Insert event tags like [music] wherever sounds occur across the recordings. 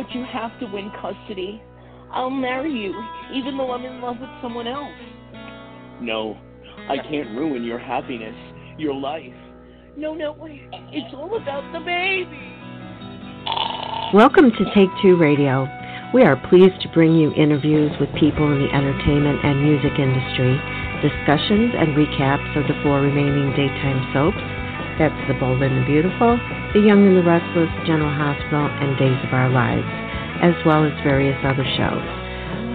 but you have to win custody. I'll marry you, even though I'm in love with someone else. No, I can't ruin your happiness, your life. No, no, wait. It's all about the baby. Welcome to Take Two Radio. We are pleased to bring you interviews with people in the entertainment and music industry, discussions and recaps of the four remaining daytime soaps. That's The Bold and the Beautiful, The Young and the Restless, General Hospital, and Days of Our Lives, as well as various other shows.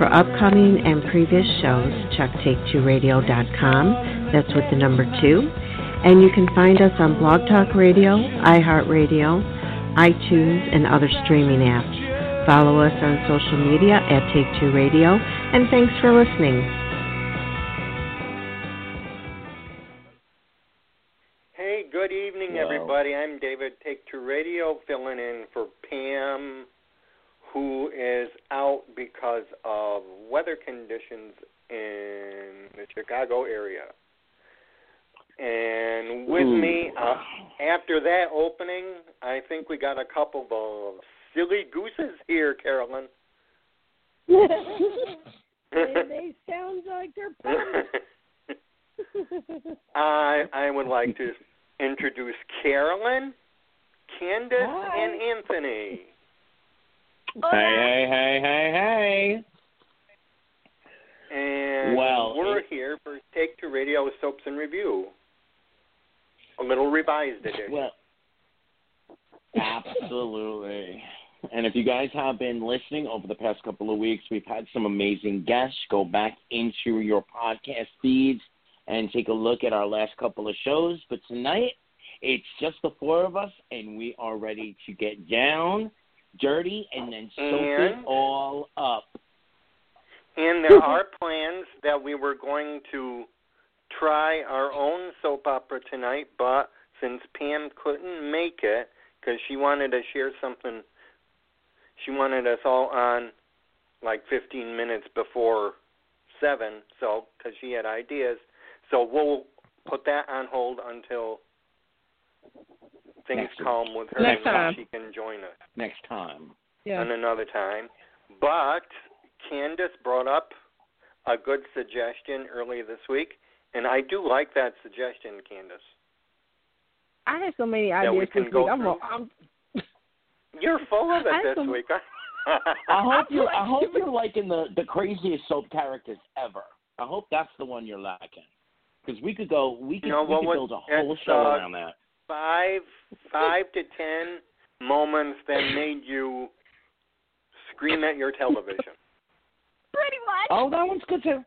For upcoming and previous shows, check take2radio.com. That's with the number two. And you can find us on Blog Talk Radio, iHeartRadio, iTunes, and other streaming apps. Follow us on social media at Take Two Radio, and thanks for listening. Everybody. I'm David Take Two Radio, filling in for Pam, who is out because of weather conditions in the Chicago area. And with Ooh. me, uh, after that opening, I think we got a couple of silly gooses here, Carolyn. [laughs] they, sound like they're. [laughs] [laughs] I I would like to introduce Carolyn, Candace, Hi. and Anthony. Hey, hey, hey, hey, hey. And Well, we're it- here for Take Two Radio Soaps and Review. A little revised edition. Well, absolutely. And if you guys have been listening over the past couple of weeks, we've had some amazing guests. Go back into your podcast feeds and take a look at our last couple of shows. But tonight, it's just the four of us, and we are ready to get down, dirty, and then soak it all up. and there are plans that we were going to try our own soap opera tonight, but since Pam couldn't make it because she wanted to share something, she wanted us all on like 15 minutes before seven. So because she had ideas, so we'll put that on hold until things Next calm with her Next and time. she can join us Next time. yeah. on another time. But Candace brought up a good suggestion earlier this week, and I do like that suggestion, Candace. I had so many ideas can this go week. I'm, through. I'm, [laughs] You're full of it [laughs] this some- week. [laughs] I hope you. I hope you're liking the the craziest soap characters ever. I hope that's the one you're lacking. Because we could go. We could. You know, we what could build a whole it's, show uh, around that. five, five to ten moments that made you scream at your television. pretty much. Oh, that one's good too.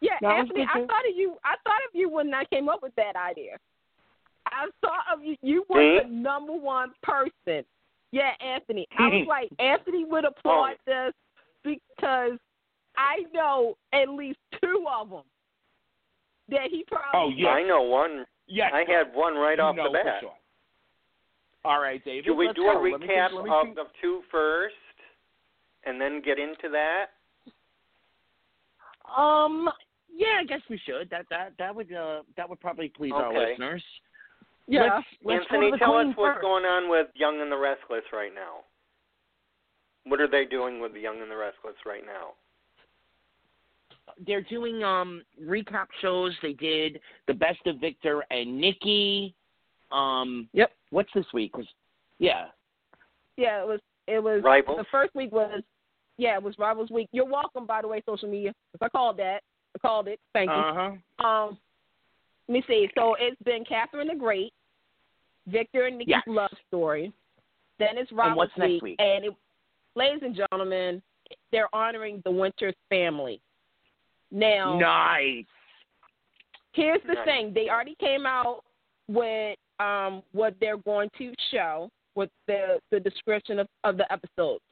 yeah, that Anthony, I too. thought of you. I thought of you when I came up with that idea. I thought of you. You were Me? the number one person. Yeah, Anthony. I was like, Anthony would applaud this because I know at least two of them that he probably. Oh, yeah. I know one. Yes. I had one right you off know the for bat. sure. All right, David. Do we let's do a go. Let me think- recap let me of think. the two first, and then get into that? Um. Yeah, I guess we should. That that that would uh that would probably please our Okay. listeners. yeah. Let's, let's Anthony, to the tell us queen what's first. going on with Young and the Restless right now. What are they doing with the Young and the Restless right now? They're doing um recap shows. They did the best of Victor and Nikki. Um, Yep. What's this week? Was yeah. Yeah, it was. It was. Rivals? The first week was. Yeah, it was Rivals Week. You're welcome, by the way, social media. 'cause I called that. I called it. Thank you. Uh huh. Um, let me see. So it's been Catherine the Great, Victor and Nikki's Yes. love story. Then it's Rivals what's next Week, week? and it, ladies and gentlemen, they're honoring the Winters family. Now, Nice. here's the Nice. thing: they already came out with um what they're going to show with the the description of of the episodes.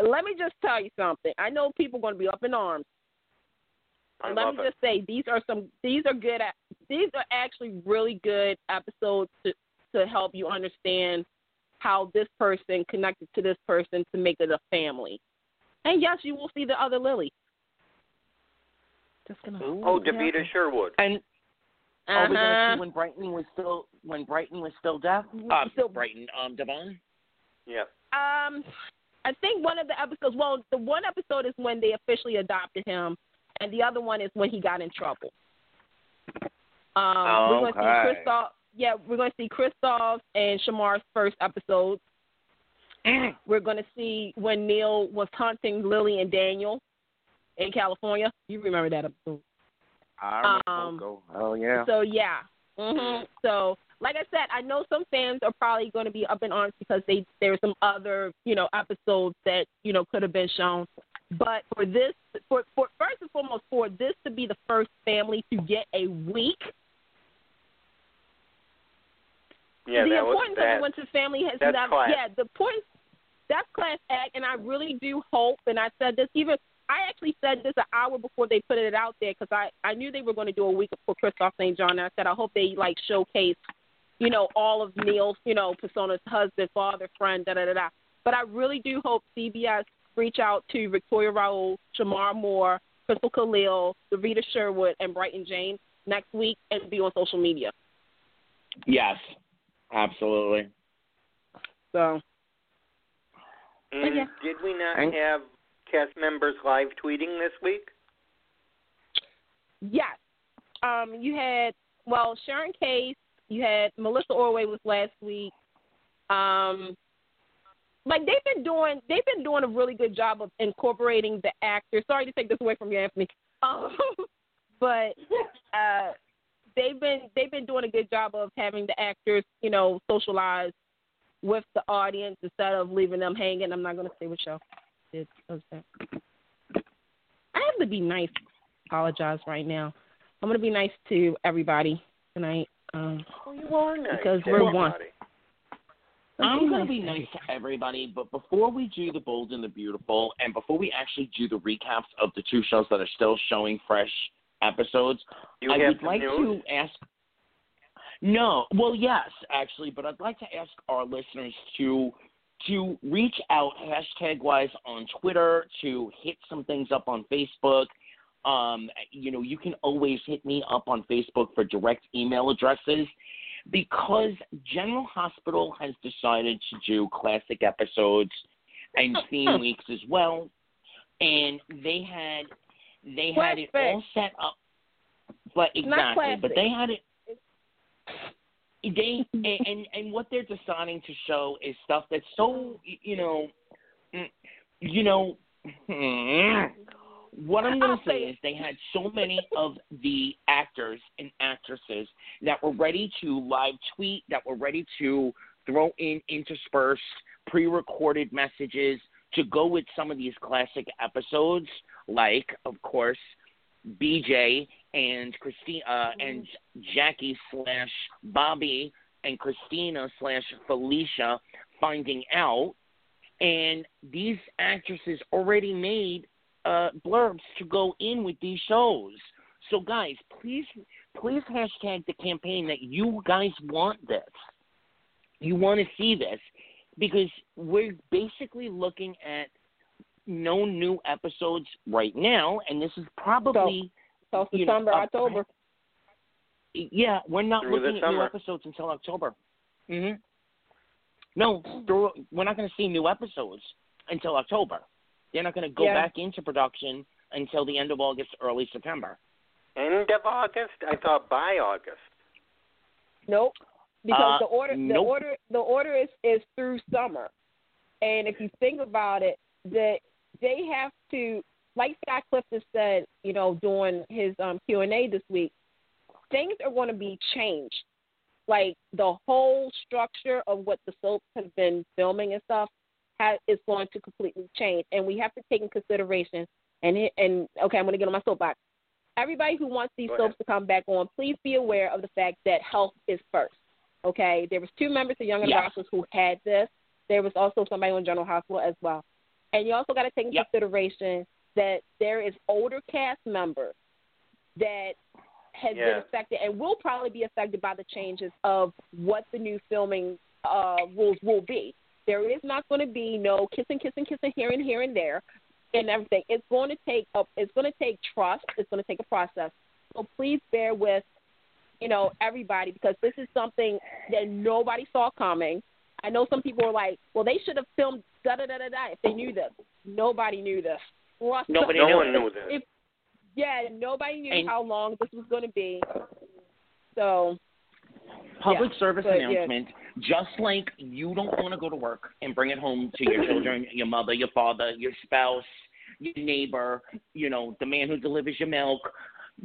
Let me just tell you something. I know people are going to be up in arms. I Let me it. just say these are some these are good these are actually really good episodes to to help you understand how this person connected to this person to make it a family. And yes, you will see the other Lily. Just gonna Oh, Davetta Sherwood. And are we gonna Uh-huh. see when Bryton was still when Bryton was still deaf? Uh, Still- Bryton, um, Devon. Yeah. Um, I think one of the episodes. Well, the one episode is when they officially adopted him, and the other one is when he got in trouble. Um, Oh, we're going to okay. see Kristoff. Yeah, we're going to see Kristoff and Shemar's first episode. [clears throat] We're going to see when Neil was hunting Lily and Daniel in California. You remember that episode? I remember Um, Oh yeah. So yeah. hmm So like I said, I know some fans are probably going to be up in arms because they there were some other you know episodes that you know could have been shown. But for this, for, for first and foremost, for this to be the first family to get a week, Yeah, the that was importance that. of went to family has not. class. Yeah, the importance that's class act, and I really do hope. And I said this even. I actually said this an hour before they put it out there because I I knew they were going to do a week for Kristoff St. John. And I said I hope they like showcase, you know, all of Neil's you know personas, husband, father, friend, da da da da. But I really do hope CBS reach out to Victoria Rowell, Shemar Moore, Christel Khalil, Rita Sherwood, and Bryton James next week and be on social media. Yes. Absolutely. So mm, And yeah. did we not have cast members live tweeting this week? Yes. Um, you had well Sharon Case, you had Melissa Ordway was last week. Um, like they've been doing they've been doing a really good job of incorporating the actors. Sorry to take this away from you, Anthony. [laughs] Um, but uh, they've been they've been doing a good job of having the actors, you know, socialize with the audience instead of leaving them hanging. I'm not going to say what show it was that. I have to be nice. Apologize right now. I'm going to be nice to everybody tonight. Um, Oh, you are nice. Because we're one. I'm going to be nice to everybody, but before we do the bold and the beautiful, and before we actually do the recaps of the two shows that are still showing fresh episodes, You I would like news? to ask. No, well, yes, actually, but I'd like to ask our listeners to to reach out hashtag wise on Twitter, to hit some things up on Facebook. Um, you know, you can always hit me up on Facebook for direct email addresses because General Hospital has decided to do classic episodes and [laughs] theme weeks as well, and they had they had it all set up. But exactly, but they had it. They and, and and what they're deciding to show is stuff that's so you know, mm, you know. What I'm going to say say is they had so many of the actors and actresses that were ready to live tweet, that were ready to throw in interspersed pre-recorded messages to go with some of these classic episodes, like of course BJ and Christina uh, and Jackie slash Bobby and Christina slash Felicia finding out, and these actresses already made uh, blurbs to go in with these shows. So guys, please please hashtag the campaign that you guys want this. You want to see this because we're basically looking at no new episodes right now, and this is probably so you know, October. yeah, we're not Through looking at new episodes until October. hmm No, through, we're not going to see new episodes until October. They're not going to go Yeah. back into production until the end of August, early September. End of August? I thought by August. Nope. Because Uh, the order the nope. order the order is, is through summer. And if you think about it, that they have to like Scott Clifton said, you know, during his um Q and A this week, things are gonna be changed. Like the whole structure of what the soaps have been filming and stuff has, is going to completely change. And we have to take in consideration and it, and okay, I'm gonna get on my soapbox. Everybody who wants these soaps to come back on, please be aware of the fact that health is first. Okay, there was two members of Young and Yes. Restless who had this. There was also somebody on General Hospital as well. And you also got to take into Yep. consideration that there is older cast members that has been affected and will probably be affected by the changes of what the new filming uh, rules will be. There is not going to be no kissing, kissing, kissing here and here and there, and everything. It's going to take a, it's going to take trust. It's going to take a process. So please bear with, you know, everybody because this is something that nobody saw coming. I know some people are like, well, they should have filmed da da da da da if they knew this. Nobody knew this. Trust Nobody no knew one knew this. If, yeah, nobody knew And- how long this was going to be. So Public Yeah, service but, yeah. announcement. Just like you don't want to go to work and bring it home to your children, [clears throat] your mother, your father, your spouse, your neighbor, you know, the man who delivers your milk.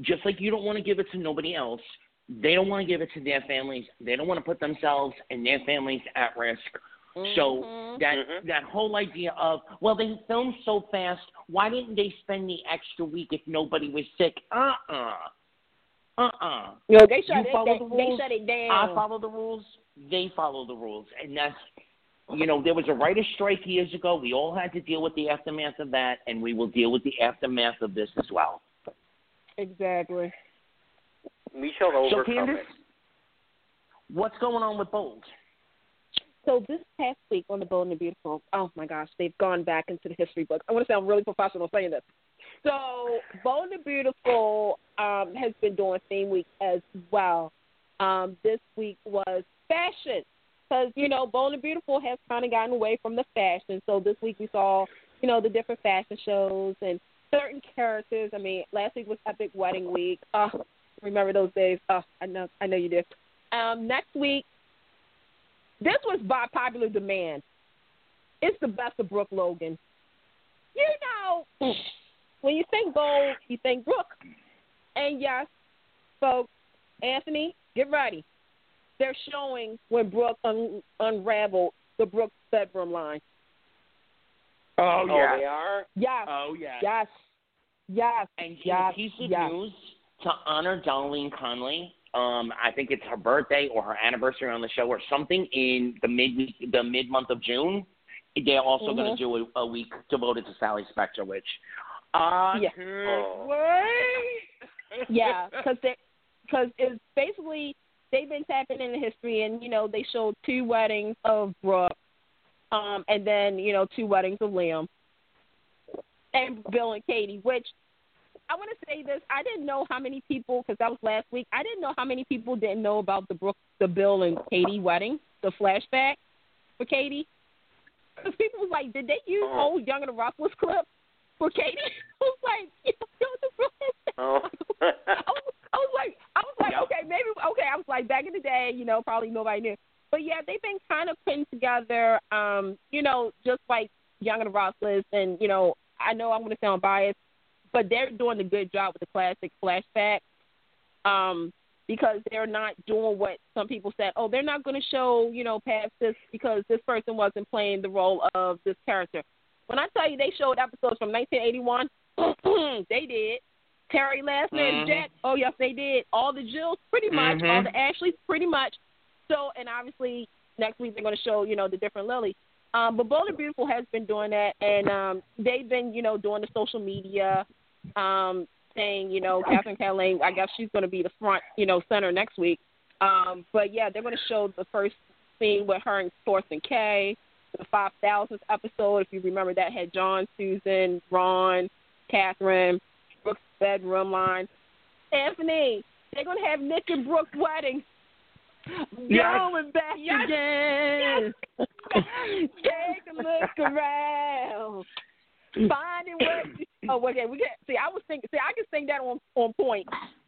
Just like you don't want to give it to nobody else, they don't want to give it to their families. They don't want to put themselves and their families at risk. So mhm. that Mhm. that whole idea of well they filmed so fast, why didn't they spend the extra week if nobody was sick? Uh uh-uh. uh. Uh you know, they shut You it. follow They, the they shut it down. I follow the rules, they follow the rules. And that's you know, there was a writer's strike years ago. We all had to deal with the aftermath of that and we will deal with the aftermath of this as well. exactly. We shall So overcome Candace, it. what's going on with Bold? So this past week on the Bold and the Beautiful, oh my gosh, they've gone back into the history books. I want to sound really professional saying this. So Bold and the Beautiful um, has been doing theme week as well. Um, this week was fashion because you know Bold and Beautiful has kind of gotten away from the fashion. So this week we saw you know the different fashion shows and certain characters. I mean, last week was Epic Wedding Week. Oh, remember those days? Oh, I know, I know you did. Um, next week this was by popular demand. It's the best of Brooke Logan. You know, when you think gold, you think Brooke. And yes, folks, Anthony, get ready. They're showing when Brooke un- unraveled the Brooke bedroom line. Oh, Oh, they are? Yes, Oh yeah. yes, yes, And here's yes, piece of yes. news to honor Darlene Conley. Um, I think it's her birthday or her anniversary on the show or something in the mid the mid month of June. They're also going Mhm. to do a, a week devoted to Sally Spectra, which I Yeah. Wait. [laughs] yeah, because because it's basically they've been tapping into history, and you know they showed two weddings of Brooke, um, and then you know two weddings of Liam, and Bill and Katie. Which I want to say this: I didn't know how many people because that was last week. I didn't know how many people didn't know about the Brooke, the Bill and Katie wedding, the flashback for Katie. Because people was like, did they use Oh. old Young and the Restless clip for Katie? [laughs] I was like, [laughs] you know, the flashback. Oh. I was, I was like, I was like, Yep. okay, maybe, okay. I was like, back in the day, you know, probably nobody knew, but yeah, they've been kind of putting together, um, you know, just like Young and the Restless, and you know, I know I'm going to sound biased, but they're doing a good job with the classic flashback, um, because they're not doing what some people said. Oh, they're not going to show, you know, past this because this person wasn't playing the role of this character. When I tell you they showed episodes from 1981, [clears throat] they did. Terry last name Mhm. Jack. Oh yes, they did. All the Jills, pretty much. All Mhm. the Ashleys, pretty much. So, and obviously next week they're going to show you know the different Lily. Um, but Bold and Beautiful has been doing that, and um, they've been you know doing the social media, um, saying you know Catherine Caroline. I guess she's going to be the front you know center next week. Um, but yeah, they're going to show the first scene with her and Thorsten Kaye The five thousandth episode, if you remember that, had John, Susan, Ron, Catherine, Brooke's bedroom line. Anthony, they're gonna have Nick and Brooke's wedding. Yes. Going back Yes. again. [laughs] Take a look around. [laughs] Finding what oh okay, we get see I was thinking see I can sing that on on point.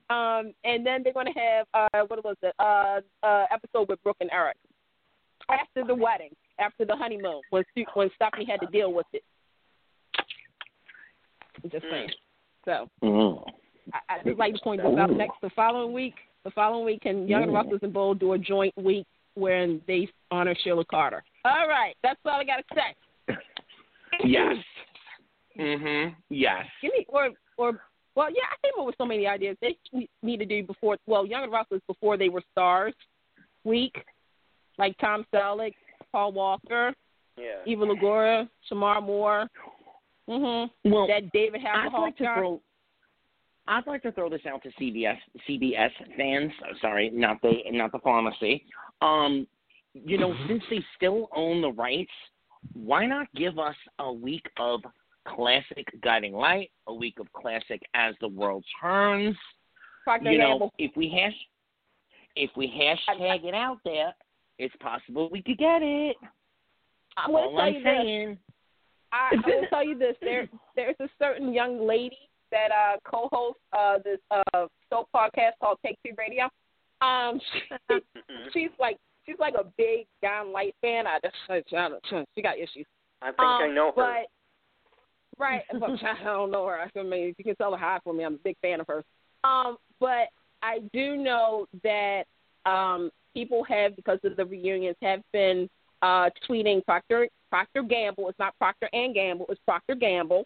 Um and then they're gonna have uh what was it? Uh uh episode with Brooke and Eric. After the wedding, after the honeymoon, when Stu- when Stephanie had to deal with it. I'm just saying. So Mhm. I, I just like to point this out. Next, the following week, the following week, can Young and Ooh. Restless and Bold do a joint week wherein they honor Sheila Carter? All right, that's all I got to say. Yes. Mhm. Yes. Give me or or well, yeah, I came up with so many ideas. They need to do before. Well, Young and Restless before they were stars week, like Tom Selleck, Paul Walker, yeah. Eva Longoria, Shemar Moore. Mhm. Well, That David Hasselhoff. I'd like to throw. I'd like to throw this out to CBS CBS fans. uh, Sorry, not the not the pharmacy. Um, you know, since they still own the rights, why not give us a week of classic Guiding Light, a week of classic As the World Turns? Procter you know, Gamble. if we hash if we hashtag it out there, it's possible we could get it. I'm going to All tell I'm you this. saying. I, I will tell you this. There, [laughs] there's a certain young lady that uh, co-hosts uh, this uh, soap podcast called Take Two Radio. Um, [laughs] she, [laughs] she's like she's like a big John Light fan. I just she got issues. I think um, I know her. But right, [laughs] but I don't know her. I mean, if you can tell her hi for me. I'm a big fan of hers. Um, but I do know that um, people have because of the reunions have been uh, tweeting Procter Procter Gamble. It's not Procter and Gamble. It's Procter Gamble,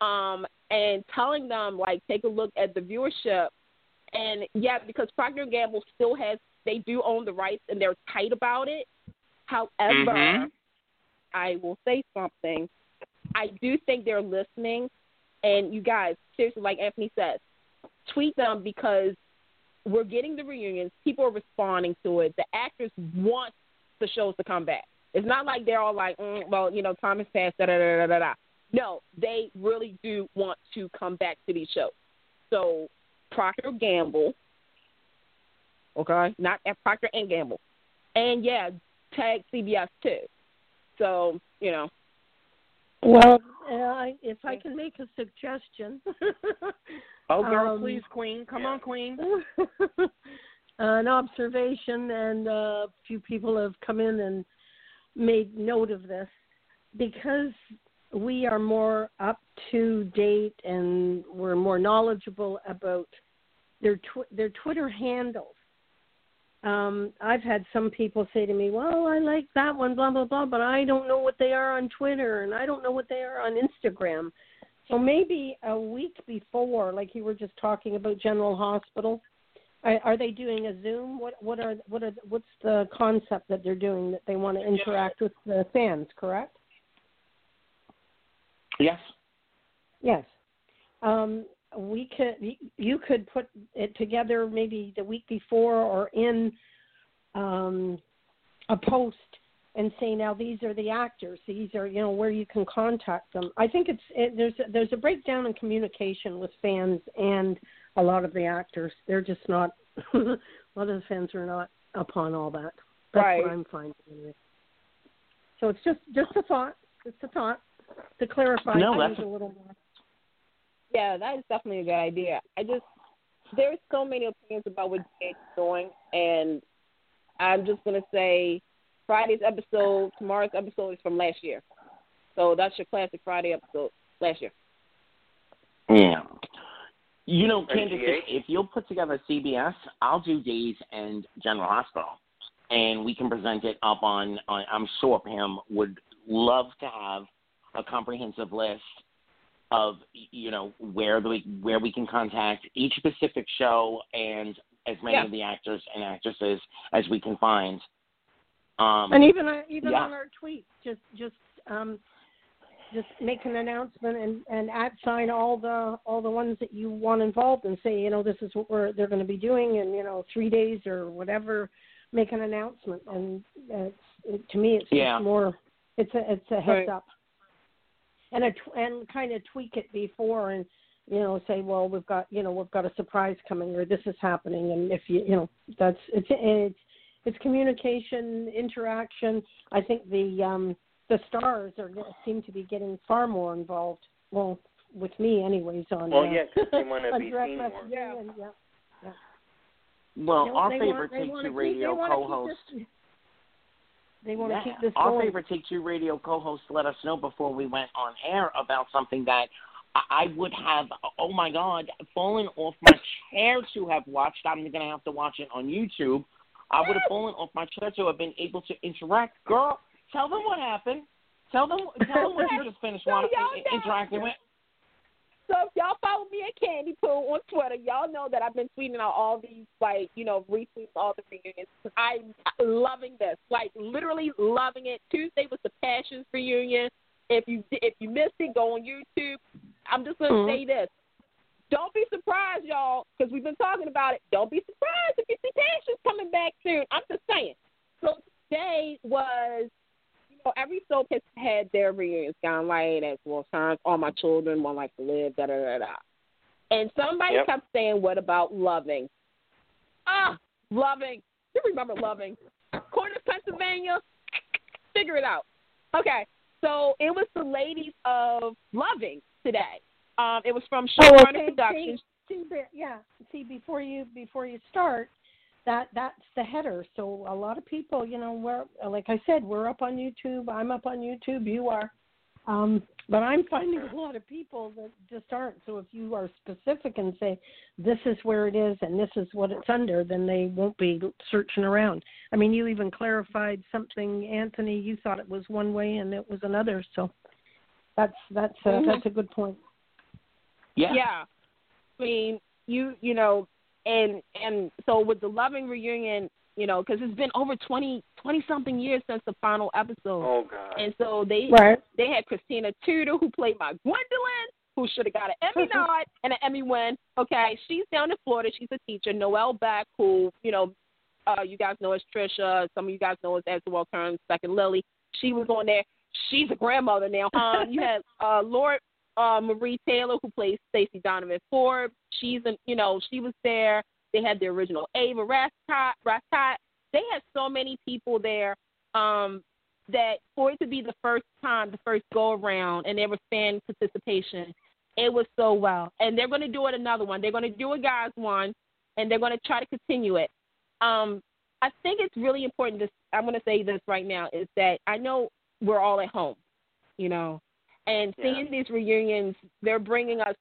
um, and telling them like take a look at the viewership. And yeah, because Procter Gamble still has they do own the rights and they're tight about it. However, Mhm. I will say something. I do think they're listening, and you guys seriously, like Anthony says, tweet them because we're getting the reunions. People are responding to it. The actors want the shows to come back. It's not like they're all like, mm, well, you know, time has passed. Da da da da da. No, they really do want to come back to these shows. So Procter Gamble, okay, not at Procter and Gamble, and yeah, tag CBS too. So you know, Well, uh, if I can make a suggestion. [laughs] Oh, girl, Um, please, Queen. Come on, Queen. [laughs] an observation, and uh, a few people have come in and made note of this because we are more up to date and we're more knowledgeable about their tw- their Twitter handles. Um, I've had some people say to me, "Well, I like that one, blah blah blah," but I don't know what they are on Twitter, and I don't know what they are on Instagram. So maybe a week before, like you were just talking about General Hospital, are, are they doing a Zoom? What what are what are what's the concept that they're doing that they want to interact with the fans? Correct? Yes. Yes. Um, we could you could put it together maybe the week before or in um, a post and say now these are the actors. These are you know where you can contact them. I think it's it, there's a, there's a breakdown in communication with fans and a lot of the actors. They're just not [laughs] a lot of the fans are not upon all that. That's Right. what i'm finding anyway. so it's just just a thought just a thought to clarify. No, that's a little more yeah, that is definitely a good idea. I just there's so many opinions about what Jay is doing, and I'm just gonna say Friday's episode, tomorrow's episode is from last year, so that's your classic Friday episode last year. Yeah. You know, Candace, if, if you'll put together CBS, I'll do Days and General Hospital, and we can present it up on. on I'm sure Pam would love to have a comprehensive list of you know where the where we can contact each specific show and as many Yeah. of the actors and actresses as we can find. Um, and even uh, even yeah. on our tweets, just just um, just make an announcement and and at sign all the all the ones that you want involved and say you know this is what we're they're going to be doing in you know three days or whatever. Make an announcement and it's, it, to me it's Yeah. more it's a it's a heads Right. up and a and kind of tweak it before and you know say well we've got you know we've got a surprise coming or this is happening and if you you know that's it's it's it's communication interaction i think the um the stars are seem to be getting far more involved well with me anyways on Well, uh, yeah, 'cause they wanna [laughs] be seen more. Yeah. and, yeah well, They- our favorite want- Take Two Radio they wanna keep co-host. this- they want to keep this Our going favorite Take Two Radio co-host let us know before we went on air about something that I would have, oh my God, fallen off my chair to have watched. I'm going to have to watch it on YouTube. I would have fallen off my chair to have been able to interact. Girl, tell them what happened. Tell them, tell them what you [laughs] just finished wanting, y'all interacting with. So if y'all follow me at Candy Poo on Twitter, y'all know that I've been tweeting out all these like you know retweets all the reunions. I'm loving this, like literally loving it. Tuesday was the Passions reunion. If you if you missed it, go on YouTube. I'm just gonna Mhm. say this: don't be surprised, y'all, because we've been talking about it. Don't be surprised if you see Passions coming back soon. I'm just saying. So today was you know, every soap has had their reunions. Gone Light, as well times, All My Children, want like to Live, da da da da. And somebody Yep. kept saying, "What about Loving?" Ah, Loving. You remember Loving? Corners, Pennsylvania. Figure it out. Okay, so it was the ladies of Loving today. Um, it was from Oh, Showrunner okay. Productions. See, see, yeah. See, before you before you start, that that's the header. So a lot of people, you know, we're like I said, we're up on YouTube. I'm up on YouTube. You are. Um, but I'm finding a lot of people that just aren't. So if you are specific and say this is where it is and this is what it's under, then they won't be searching around. I mean, you even clarified something, Anthony. You thought it was one way and it was another. So that's that's a, Mhm. that's a good point. Yeah. Yeah. I mean, you you know, and and so with the Loving reunion, you know, because it's been over 20, 20 something years since the final episode, Oh God. and so they Right. they had Christina Tudor who played my Gwendolyn, who should have got an Emmy [laughs] nod and an Emmy win. Okay, she's down in Florida. She's a teacher. Noelle Beck, who you know, uh, you guys know as Trisha. Some of you guys know as as well turned second Lily. She was on there. She's a grandmother now. Um, [laughs] you had uh, Lord uh, Marie Taylor who plays Stacey Donovan Forbes. She's an, you know she was there. They had the original Ava Rescott. They had so many people there. Um, that for it to be the first time, the first go around, and there was fan participation, it was so well. And they're going to do it another one. They're going to do a guys one, and they're going to try to continue it. Um, I think it's really important. To, I'm going to say this right now is that I know we're all at home, you know, and Yeah. seeing these reunions, they're bringing us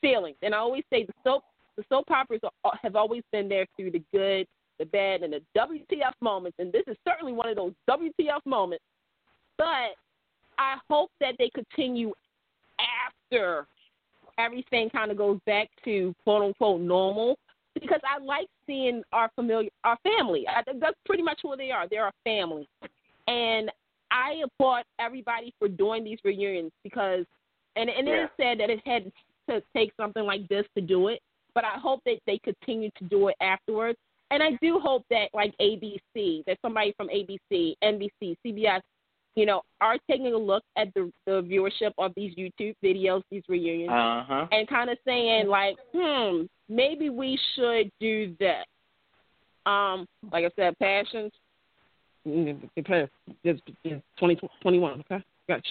feelings. And I always say the soap, the soap operas are, have always been there through the good, the bad, and the WTF moments. And this is certainly one of those WTF moments. But I hope that they continue after everything kind of goes back to quote unquote normal because I like seeing our familiar, our family. I, that's pretty much who they are. They're a family, and I applaud everybody for doing these reunions because, and and it Yeah. is said that it had to take something like this to do it, but I hope that they continue to do it afterwards. And I do hope that like ABC, that somebody from ABC, NBC, CBS, you know, are taking a look at the the viewership of these YouTube videos, these reunions, Uh huh. and kind of saying like, hmm, maybe we should do this. Um, like I said, passions. It's, it's twenty twenty one. Okay, gotcha.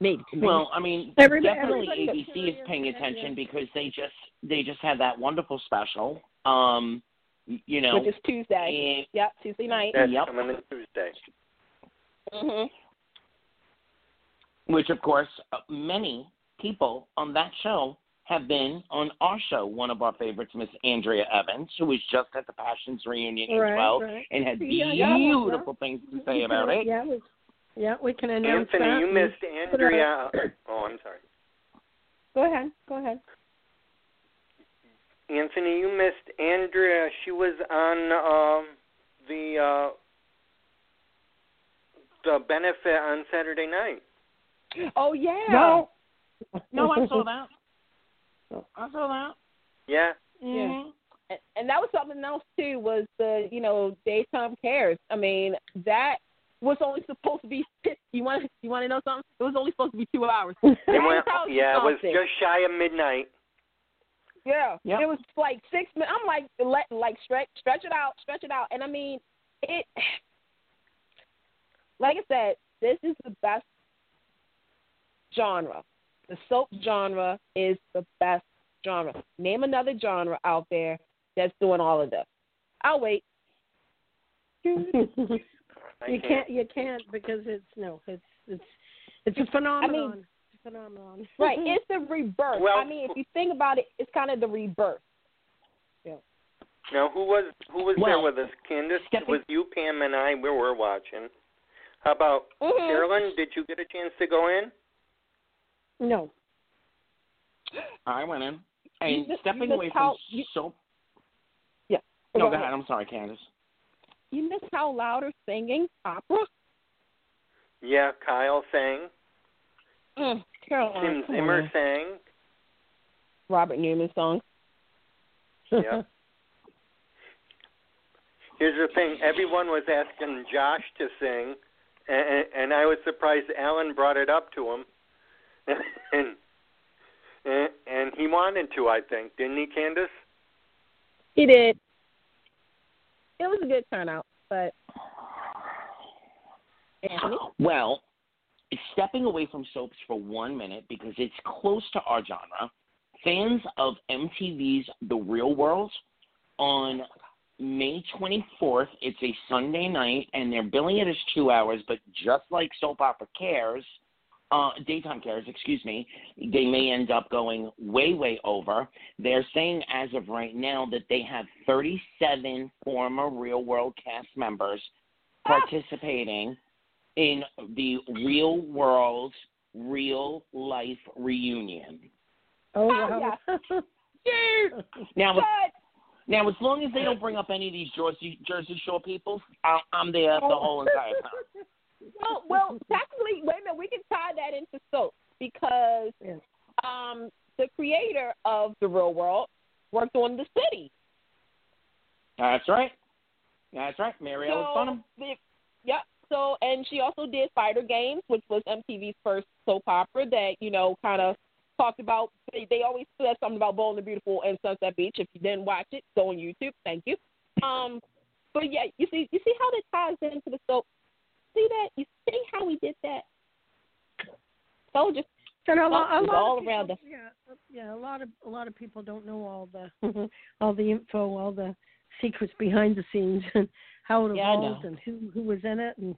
maybe. maybe. Well, I mean, Everybody- definitely everybody's ABC is curious, paying yeah. attention because they just they just had that wonderful special. Um, you know, which is Tuesday. and- Yep, Tuesday night. That's Yep. coming in Tuesday. Mhm. which of course uh, many people on that show have been on our show. One of our favorites, Miss Andrea Evans, who was just at the Passions reunion Right, as well, right. and had Yeah, yeah, beautiful things to say We about it. Yeah, we, yeah, we can announce Anthony, that. you missed Andrea. Oh, I'm sorry. Go ahead. Go ahead. Anthony, you missed Andrea. She was on um, the uh, the benefit on Saturday night. Oh yeah. No, no, I saw that. I saw that. Yeah. Mhm. and, and that was something else too was the you know daytime cares i mean that was only supposed to be you want you want to know something it was only supposed to be two hours [laughs] It went, yeah, it was just shy of midnight. yeah Yep. it was like six minutes i'm like let like stretch stretch it out stretch it out and i mean it [sighs] like i said this is the best genre the soap genre is the best genre name another genre out there that's doing all of this i'll wait [laughs] you can't. You can't because it's no. It's it's it's a phenomenon. it's a phenomenon. [laughs] Right. [laughs] It's the rebirth. Well- I mean, if you think about it, it's kind of the rebirth. Yeah. Now, who was who was Well, there with us? Candace, Stephanie- was you, Pam, and I. We were watching. How about Mhm. Carolyn? Did you get a chance to go in? No. I went in and just- stepping away how- from you- soap. Yeah. No, go ahead. I'm sorry, Candace. You miss how louder singing opera? Yeah, Kyle sang. Mm, Caroline. Tim Zimmer on. sang. Robert Newman song. [laughs] Yeah. Here's the thing: everyone was asking Josh to sing, and, and I was surprised Alan brought it up to him, and, and and he wanted to. I think, didn't he, Candace? He did. it was a good turnout. But Anthony, Well, stepping away from soaps for one minute because it's close to our genre. Fans of MTV's The Real World on May 24th, it's a Sunday night, and they're billing it as two hours, but just like Soap Opera Cares, uh, Daytime Cares, excuse me, they may end up going way, way over. They're saying as of right now that they have 37 former Real World cast members participating in the Real World Real Life Reunion. Oh, Oh, wow. dude, [laughs] Now, what? now as long as they don't bring up any of these Jersey Jersey Shore people, I, I'm there the whole entire time. [laughs] Well, well, technically, wait a minute. We can tie that into soap because Yes. um, the creator of the Real World worked on the city. That's right. That's right. Mary Ellis So, Bunim. the- Yep. So, and she also did Spyder Games, which was MTV's first soap opera that you know kind of talked about. They, they always said something about Bold and Beautiful and Sunset Beach. If you didn't watch it, go on YouTube. Thank you. Um, but yeah, you see, you see how that ties into the soap. See that? You see how we did that? So And a lot, a It's lot all of people, around us. Yeah, yeah. A lot of a lot of people don't know all the [laughs] all the info, all the secrets behind the scenes, and how it Yeah, evolved, know. and who who was in it, and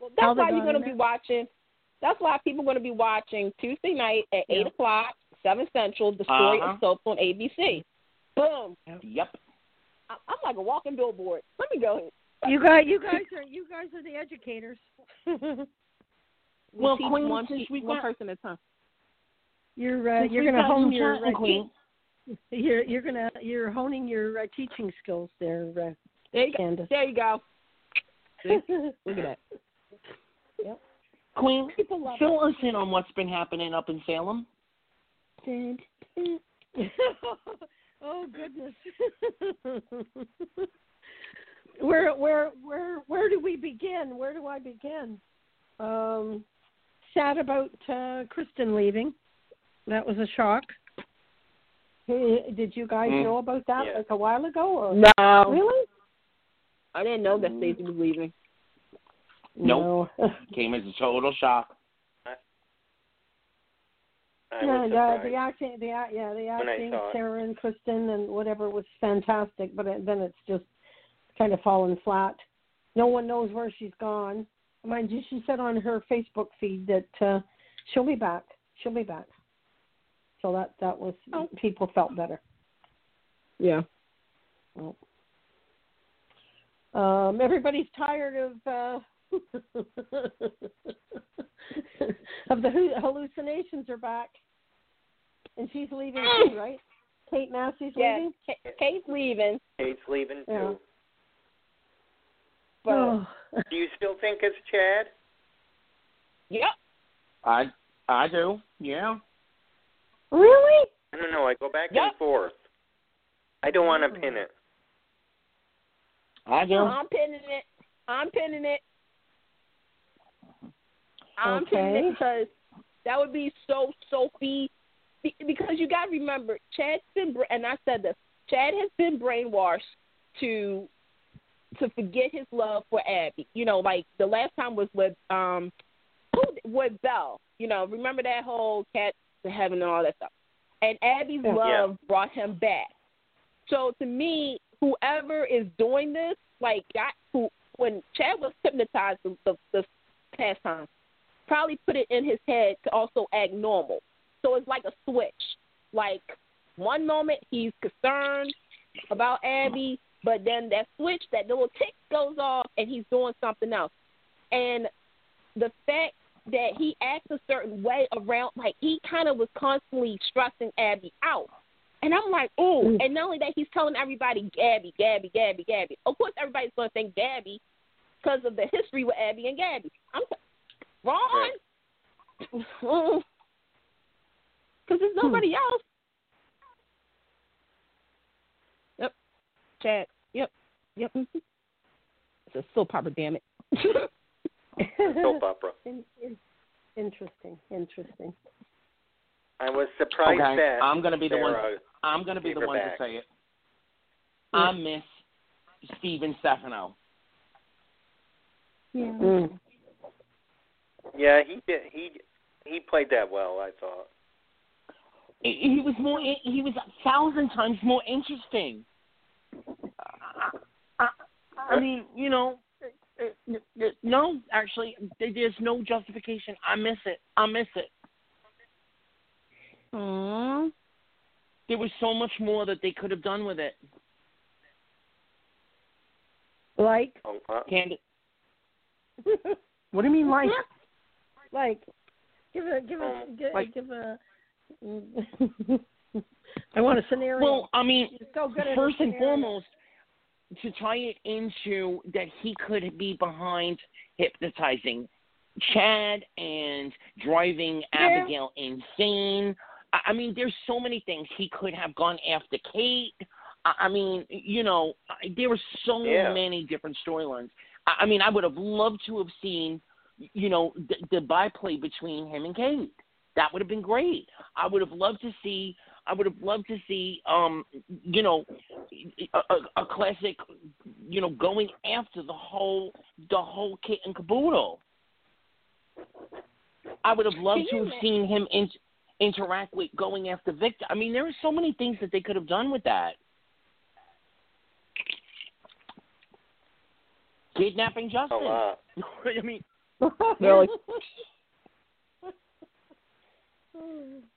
Well, How that's they why you're going to be there? watching. That's why people are going to be watching Tuesday night at eight o'clock, seven central. The story Uh-huh. of soaps on ABC. Boom! Yep. I- I'm like a walking billboard. Let me go ahead. You guys, you guys [laughs] are you guys are the educators. [laughs] Well, teach Queen, one, since pe- we one got- person at a time. you're uh, you're going to hone your chatting, uh, Queen. you're you're going to you're honing your uh, teaching skills there, uh, There you go. There you go. [laughs] Look at that. Yep. Queen, fill us in on what's been happening up in Salem. oh goodness. Where where where where do we begin? Where do I begin? Um sad about uh Kristen leaving. That was a shock. Did you guys Mm. know about that Yeah. like a while ago or No, really? I didn't know that Stacey was leaving. Nope. No. [laughs] Came as a total shock. I No, was the, surprised. the acting, the yeah, the I acting. Sarah and Kristen and whatever was fantastic, but it, then it's just kind of fallen flat. No one knows where she's gone. Mind you, she said on her Facebook feed that uh, she'll be back. She'll be back. So that that was Oh. people felt better. Yeah. Um, everybody's tired of uh, [laughs] of the hallucinations are back, and she's leaving too, right? Kate Mansi's Yeah. leaving. Ka- Kate's leaving, Kate's leaving too. Yeah. but Oh. Do you [laughs] still think it's Chad? yep. I I do. Yeah. really? I don't know. I go back Yep. and forth. I don't want to mm. pin it. I do. I'm pinning it. I'm pinning it. I'm pinning it because that would be so Sophie. be- Because you got to remember, Chad's been and I said this. Chad has been brainwashed to to forget his love for Abby. You know, like the last time was with um who with Belle. You know, remember that whole cat to heaven and all that stuff. And Abby's Yeah. love brought him back. So to me, whoever is doing this, like got who when Chad was hypnotized the, the, the past time, probably put it in his head to also act normal. So it's like a switch. Like one moment he's concerned about Abby, but then that switch, that little tick goes off, and he's doing something else. And the fact that he acts a certain way around, like he kind of was constantly stressing Abby out. And I'm like, ooh. Mm. And not only that, he's telling everybody, Gabby, Gabby, Gabby, Gabby. Of course, everybody's going to think Gabby because of the history with Abby and Gabby. I'm t- Ron. Because there's nobody else. Yep. Chad. Yep. Yep. mhm. It's a soap opera, damn it. [laughs] Soap opera. [laughs] In, in, interesting. Interesting. I was surprised Okay. that I'm gonna be the one. I'm gonna be the one back. to say it. I miss Steven Stefano. Yeah. Mm. Yeah, he did. He he played that well. I thought. He he was more. He was a thousand times more interesting. I, I, I mean, you know, no, actually, there's no justification. I miss it. I miss it. Aww. There was so much more that they could have done with it. Like, Oh, uh, Candy, [laughs] what do you mean, like? Like, give a give a Um, give, like- give a. [laughs] I want a scenario. well, I mean, so good first and scenario. foremost, to tie it into that he could be behind hypnotizing Chad and driving Yeah. Abigail insane. I mean, there's so many things he could have gone after Kate. I mean, you know, there were so Yeah. many different storylines. I I mean, I would have loved to have seen, you know, the, the byplay between him and Kate. That would have been great. I would have loved to see. I would have loved to see, um, you know, a, a, a classic, you know, going after the whole the whole kit and caboodle. I would have loved to you have seen him in, interact with going after Victor. I mean, there are so many things that they could have done with that. Kidnapping a Justin. lot. [laughs] I mean, [laughs] Really? [laughs]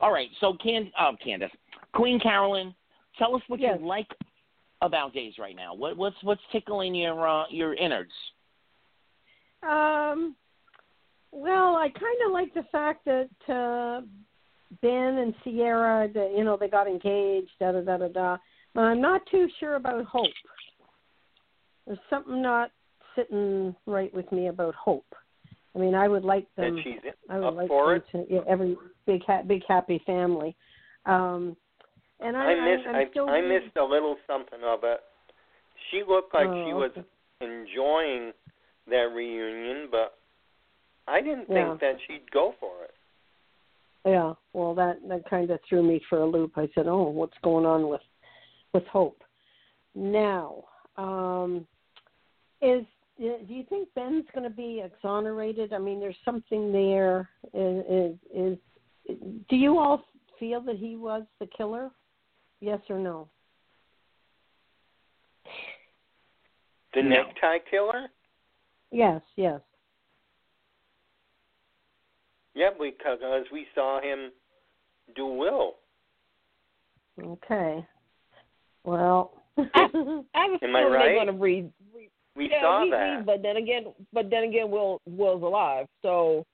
all right. So, Can, oh, Candace, Queen Carolyn, tell us what Yes. you like about Days right now. What, what's what's tickling your uh, your innards? Um, well, I kind of like the fact that uh, Ben and Ciara, that you know, they got engaged. Da da da da da. But I'm not too sure about Hope. There's something not sitting right with me about Hope. I mean, I would like them. she's I would like for them to yeah, every big ha- big happy family. Um, and I, I miss I, still I missed a little something of it. She looked like she Oh, was okay. enjoying that reunion, but I didn't Yeah. think that she'd go for it. Yeah, well, that that kind of threw me for a loop. I said, "Oh, what's going on with with Hope?" Now, um, is do you think Ben's going to be exonerated? I mean, there's something there. Is, is is do you all feel that he was the killer? Yes or no? The No. necktie killer? Yes, yes. Yeah, because we saw him do Will. Okay. Well, I have a Am I feeling right? they're going to read. We yeah, saw we, that. we, but then again, but then again, Will Will's alive. So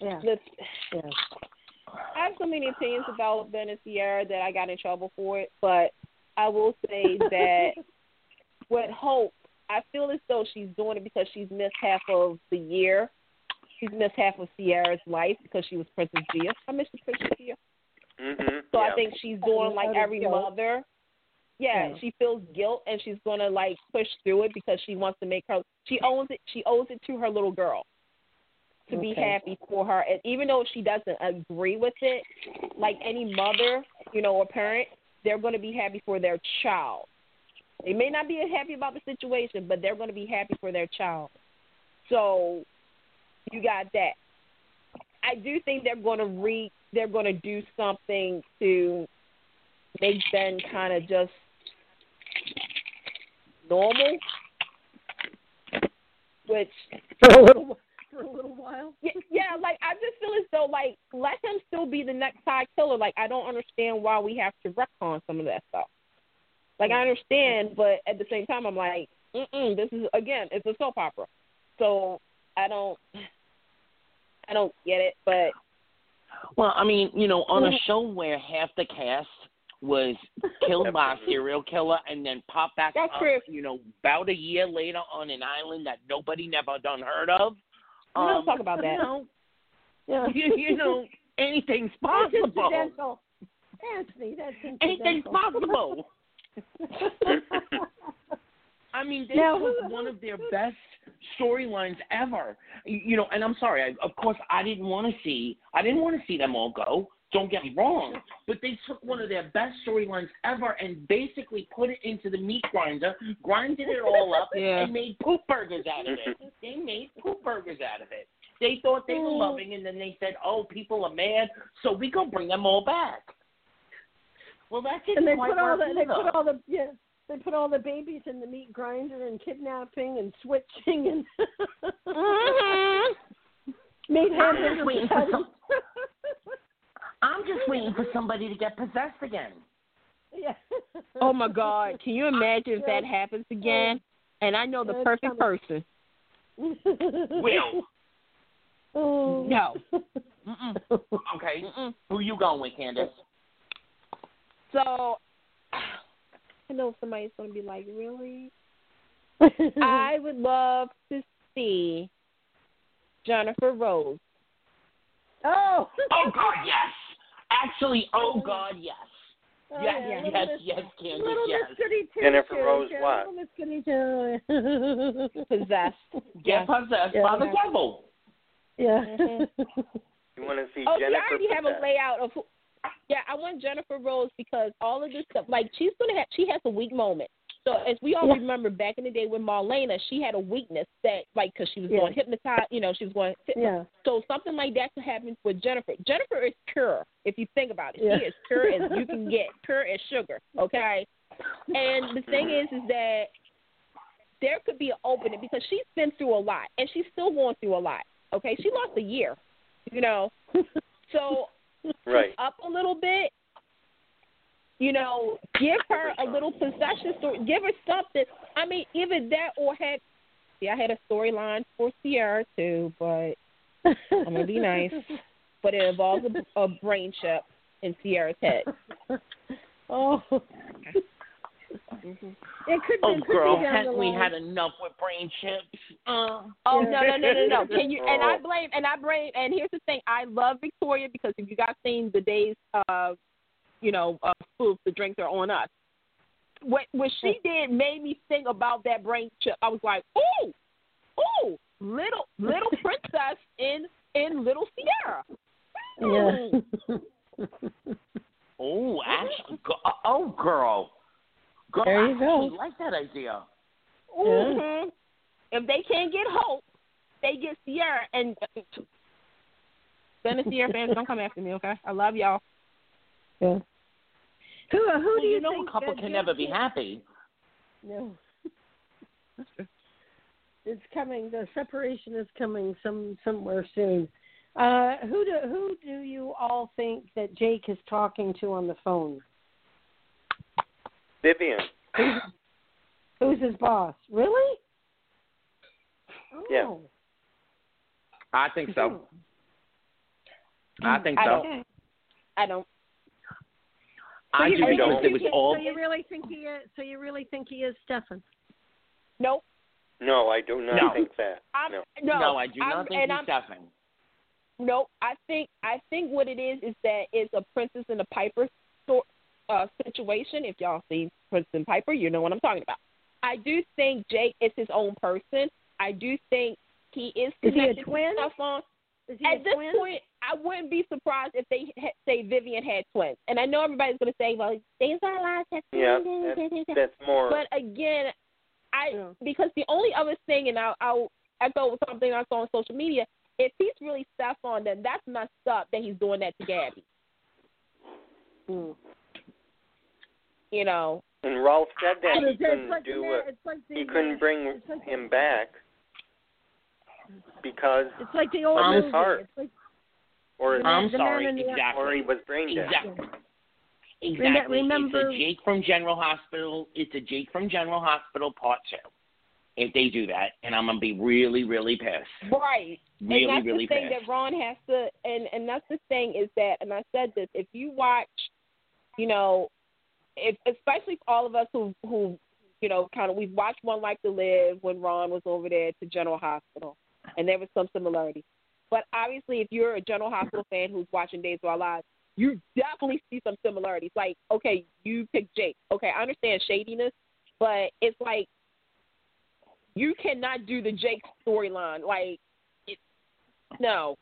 yeah, let's. yeah. I have so many opinions about Ben and Ciara that I got in trouble for it, but I will say that [laughs] with Hope, I feel as though she's doing it because she's missed half of the year. She's missed half of Ciara's life because she was Princess Gina. I miss you, Princess Gina. hmm So yeah. I think she's doing like every guilt. mother. Yeah, Yeah. she feels guilt and she's gonna like push through it because she wants to make her. She owes it. She owes it to her little girl to be happy for her. And even though she doesn't agree with it, like any mother, you know, or parent, they're going to be happy for their child. They may not be happy about the situation, but they're going to be happy for their child. So you got that. I do think they're going to re they're going to do something to make Ben kind of just normal, which [laughs] For a little for a little while. yeah, yeah, like I just feel as though like let him still be the necktie killer. Like I don't understand why we have to retcon some of that stuff. Like I understand, but at the same time, I'm like, mm this is again, it's a soap opera, so I don't, I don't get it. But Well, I mean, you know, on a show where half the cast was killed by a serial killer and then popped back That's up, true. you know, about a year later on an island that nobody never done heard of. we don't Um, talk about that. You know, yeah. [laughs] you, you know, anything's possible. incidental. Anthony, that's Anything's possible. [laughs] I mean, this Now, was one of their best storylines ever. You you know, and I'm sorry. I, of course, I didn't want to see. I didn't want to see them all go. Don't get me wrong, but they took one of their best storylines ever and basically put it into the meat grinder, grinded it all up, [laughs] Yeah. and made poop burgers out of it. [laughs] They made poop burgers out of it. They thought they were loving, and then they said, "Oh, people are mad, so we gonna bring them all back." Well, that didn't and they put all the they put all the yeah they put all the babies in the meat grinder and kidnapping and switching and [laughs] Mhm. made I'm I'm just waiting for somebody to get possessed again. yeah. Oh my God! Can you [laughs] imagine if that happens again? And I know the It's perfect coming. person. [laughs] Will. Oh. No. Mm-mm. [laughs] Okay. Mm-mm. Who you going with, Candace? So [sighs] I know somebody's gonna be like, really? I would love to see Jennifer Rose. oh. Oh God, yes. Actually, oh God, yes. Oh, Yes, yeah, yes, little Miss- yes, Candace, Little yes. Miss Goody Two Jennifer Shoes, Rose what? Little Miss Goody Two. [laughs] Possessed. [laughs] Get possessed Yeah. by the devil. yeah. Mhm. [laughs] You want to see Oh, see, Jennifer I already have a layout of. Who, yeah, I want Jennifer Rose because all of this stuff, like she's gonna have, she has a weak moment. So as we all Yeah. remember, back in the day with Marlena, she had a weakness that, like, because she was Yeah. going hypnotize, you know, she was going. yeah. So something like that could happen with Jennifer. Jennifer is pure, if you think about it. Yeah. She is pure as you can [laughs] get, pure as sugar. Okay. And the thing is, is that there could be an opening because she's been through a lot, and she's still going through a lot. Okay, she lost a year, you know. [laughs] So Right. up a little bit. You know, give her a little possession story. Give her something. I mean, either that or have. See, I had a storyline for Ciara too, but I'm gonna be nice. [laughs] But it involves a, a brain chip in Ciara's head. [laughs] oh. Mm-hmm. It could be. Oh, could girl, be down we had enough with brain chips? Uh, Oh Yeah. no no no no no! [laughs] Can you? And I Oh. blame and I blame. And here's the thing: I love Victoria because if you guys seen the days, of, you know, uh, spoof, the drinks are on us. What what she did made me think about that brain chip. I was like, ooh, ooh, little little [laughs] princess in in little Ciara. Yeah. [laughs] oh, actually, go- oh, girl. Girl, There you I go. actually like that idea. hmm If they can't get Hope, they get Ciara. And then the Ciara fans don't come after me, okay? I love y'all. yeah. Who who Well, do you, you know think a couple can never be happy. No. [laughs] It's coming. The separation is coming some somewhere soon. Uh, who do who do you all think that Jake is talking to on the phone? Vivian. Who's, who's his boss? Really? Yeah. Oh. I think so. I think I so. don't. I don't. I do really because it was all. So you really think he is? So you really think he is Stefan? Nope. No, I do not No. think that. I'm, No. no, No, I do not I'm, think and he's I'm, Stefan. Nope. I think I think what it is is that it's a Princess and a Pauper sort uh, situation. If y'all see Princess and Pauper, you know what I'm talking about. I do think Jake is his own person. I do think he is Is he a twin? Stefan. Is he At this twin? point, I wouldn't be surprised if they ha- say Vivian had twins. And I know everybody's going to say, "Well, these are lies." That's Yeah, that's, that's more. But again, I Yeah. because the only other thing, and I'll, I'll echo something I saw on social media. If he's really Stefan, then that's messed up that he's doing that to Gabby. Hmm. You know, and Rafe said that But he it's- it's couldn't like do it. like He couldn't bring like- him back because, It's like the old Um, movie. his heart. It's like or The man- I'm the sorry, exactly. or he was brain dead. Exactly. Exactly. remember- It's a Jake from General Hospital. It's a Jake from General Hospital part two. If they do that, and I'm gonna be really, really pissed. right? Really, and that's really the thing pissed. that Ron has to, and and that's the thing is that, and I said this: if you watch, you know, if especially all of us who who, you know, kind of we've watched One Life to Live when Ron was over there to General Hospital, and there was some similarity. But obviously, if you're a General Hospital fan who's watching Days of Our Lives, you definitely see some similarities. Like, okay, you pick Jake. Okay, I understand shadiness, but it's like you cannot do the Jake storyline. Like, it, no,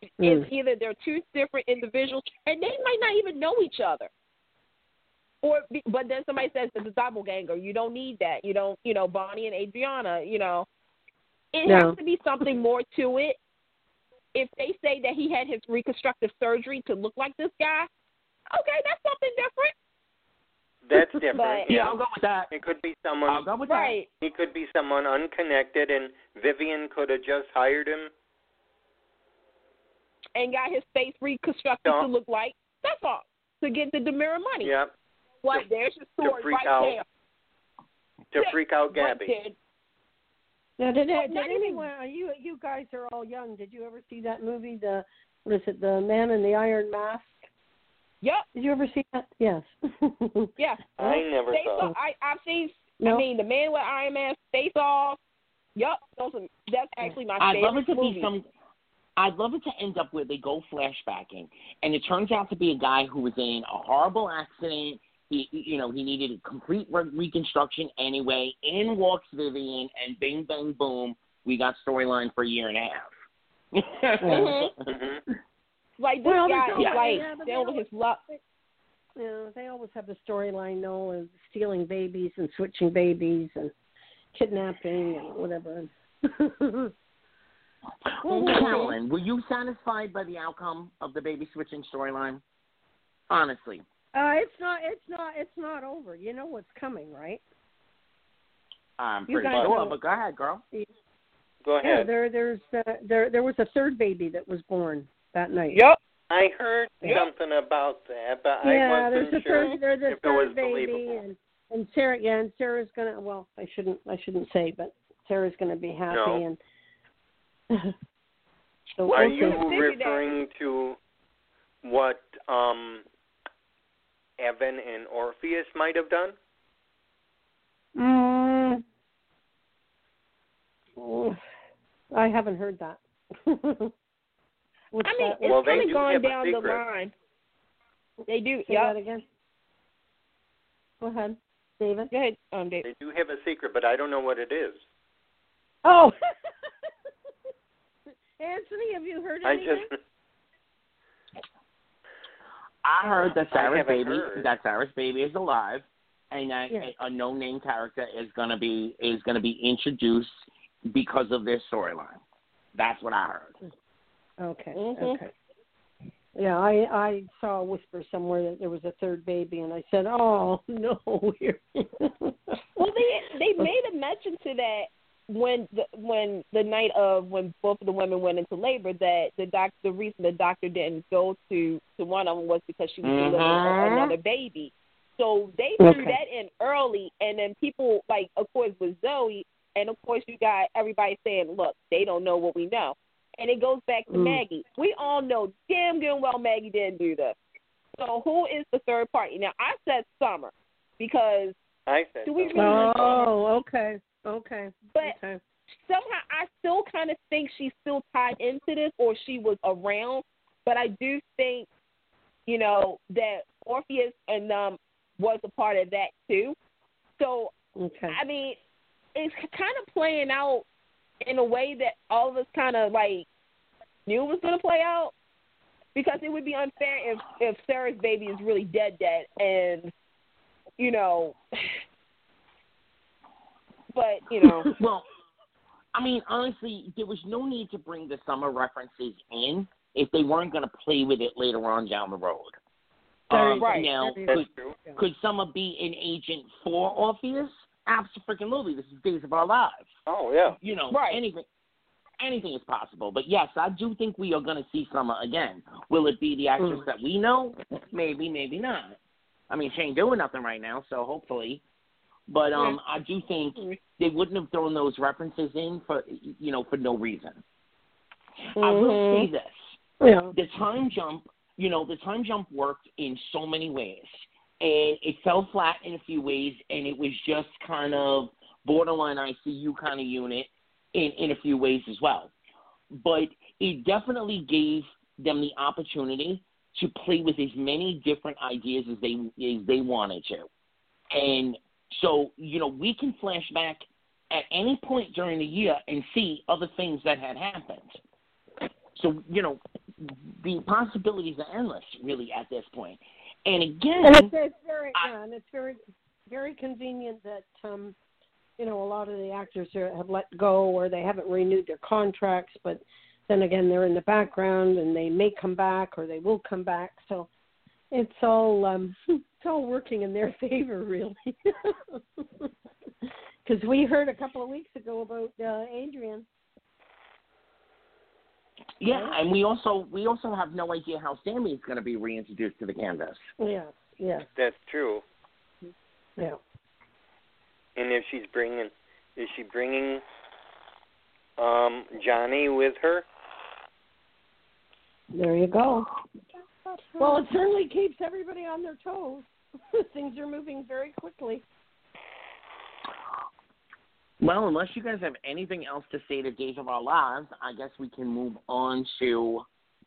it's Mm. either they're two different individuals, and they might not even know each other. Or, but then somebody says it's a doppelganger. You don't need that. You don't, you know, Bonnie and Adrienne. You know, it No. has to be something more to it. If they say that he had his reconstructive surgery to look like this guy, okay, that's something different. That's different. But- Yeah, I'll go with that. It could be someone. I'll someone. go with Right. He could be someone unconnected, and Vivian could have just hired him. And got his face reconstructed Yeah. to look like. That's all. To get the DiMera money. Yep. What? To- There's your to story freak right out there. To freak out Gabby. there. Now, did, Well, did not even- anyone? You you guys are all young. Did you ever see that movie? The what is it? The Man in the Iron Mask. Yep. Did you ever see that? Yes. [laughs] Yeah. I never Face saw. off. I I've seen. No. I mean, the man with Iron Man face off. Yep. Those are, that's actually my I'd favorite love it to movie. be some. I'd love it to end up where they go flashbacking, and it turns out to be a guy who was in a horrible accident. He, you know, he needed a complete re- reconstruction anyway. In walks Vivian, and bing, bang, boom, we got storyline for a year and a half. Mhm. hmm Like this Well, guy there's is like yeah, they with his luck. Yeah, they always have the storyline, though, of stealing babies and switching babies and kidnapping and whatever. [laughs] Well. Carolyn, were you satisfied by the outcome of the baby switching storyline? Honestly, uh, it's not. It's not. It's not over. You know what's coming, right? I'm You pretty sure. But go ahead, girl. Go Yeah, ahead. there, there's, uh, there, there was a third baby that was born that night. Yep. I heard Yep. something about that, but Yeah, I there's wasn't a sure third, there's a if it was third baby, believable. and and Sarah, yeah, and Sarah's gonna. Well, I shouldn't, I shouldn't say, but Sarah's gonna be happy, No. and [laughs] so Are we'll you see. figure that- referring to what um Evan and Orpheus might have done? Mm, oh, I haven't heard that. What's [laughs] I mean, that? it's Well, kind of do going down the line. They do. Say Yep. that again. Go ahead, David. Go ahead, um, Dave. They do have a secret, but I don't know what it is. Oh, [laughs] Anthony, have you heard I anything? just I heard that [laughs] I Sarah's baby heard. that Sarah's baby is alive, and that Yeah. a no name character is gonna be is gonna be introduced because of this storyline. That's what I heard. Okay. Mhm. Okay. Yeah, I I saw a whisper somewhere that there was a third baby, and I said, "Oh [laughs] no, we're." Well, they they made a mention to that when the when the night of when both of the women went into labor that the doc the reason the doctor didn't go to to one of them was because she was delivering Mhm. another baby. So they threw Okay. that in early, and then people like, of course, with Zoe, and of course you got everybody saying, "Look, they don't know what we know," and it goes back to Mm. Maggie. We all know damn good and well Maggie didn't do this. So who is the third party? Now I said Summer because I said Do we really- oh, okay, okay, But- okay. somehow I still kind of think she's still tied into this, or she was around. But I do think, you know, that Orpheus and um was a part of that too. So Okay. I mean, it's kind of playing out in a way that all of us kind of like knew was going to play out. Because it would be unfair if if Sarah's baby is really dead, dead, and you know. But you know, [laughs] Well, I mean, honestly, there was no need to bring the summer references in if they weren't going to play with it later on down the road. Very Um, right. Now, could, That's could Summer be an agent for Orpheus? Absolutely. This is Days of Our Lives. Oh yeah. You know, Right. anything. Anything is possible, but yes, I do think we are going to see Summer again. Will it be the actress Mm. that we know? Maybe, maybe not. I mean, she ain't doing nothing right now, so hopefully. But um, I do think they wouldn't have thrown those references in for you know for no reason. I will Mhm. say this: Yeah. the time jump, you know, the time jump worked in so many ways, and it fell flat in a few ways, and it was just kind of borderline ICU kind of unit in in a few ways as well. But it definitely gave them the opportunity to play with as many different ideas as they as they wanted to, and so you know we can flash back at any point during the year and see other things that had happened. So you know, the possibilities are endless, really, at this point. And again, and it's, it's very I- yeah, and it's very very convenient that um you know a lot of the actors are, have let go or they haven't renewed their contracts, but then again they're in the background and they may come back or they will come back. So it's all um [laughs] it's all working in their [laughs] favor really. [laughs] Because we heard a couple of weeks ago about uh, Adrian. yeah, and we also we also have no idea how Sammy is going to be reintroduced to the canvas. Yes, yes, That's true. yeah. And if she's bringing, is she bringing um Johnny with her? There you go. Well, it certainly keeps everybody on their toes. [laughs] Things are moving very quickly. Well, unless you guys have anything else to say to Days of Our Lives, I guess we can move on to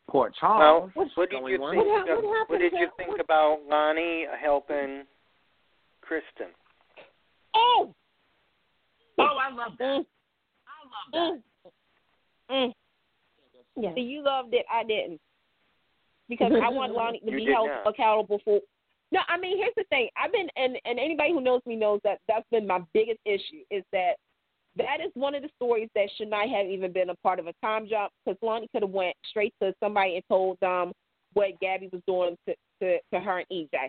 Port Charles. Well, what did you going think? What hap- what what did you to- think what- about Lani helping Kristen? Oh, Oh, I love that. mm, I love that. mm, mm. Yeah. See, you loved it. I didn't. Because [laughs] I want Lani to You be held not. accountable for. No, I mean, here's the thing. I've been, and and anybody who knows me knows that that's been my biggest issue is that that is one of the stories that should not have even been a part of a time jump because Lani could have went straight to somebody and told them what Gabby was doing to to, to her and EJ.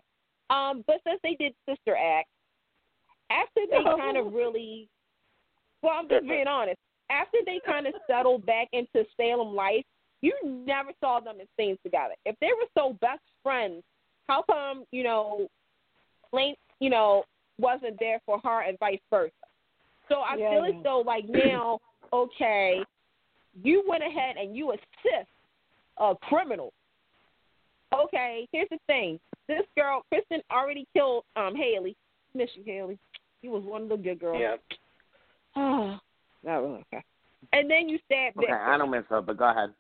Um, but since they did Sister Act, after they No. kind of really, well, I'm just being honest. After they kind of settled back into Salem life, you never saw them in scenes together. If they were so best friends, how come you know, Lane, you know, wasn't there for her and vice versa? So I Yeah, feel yeah. as though like now, [clears throat] okay, you went ahead and you assist a criminal. Okay, here's the thing. This girl, Kristen, already killed um Haley. Miss you, Haley. You was one of the good girls. Yeah. Oh, not really okay. And then you stabbed Okay, Victor. I don't miss her, but go ahead.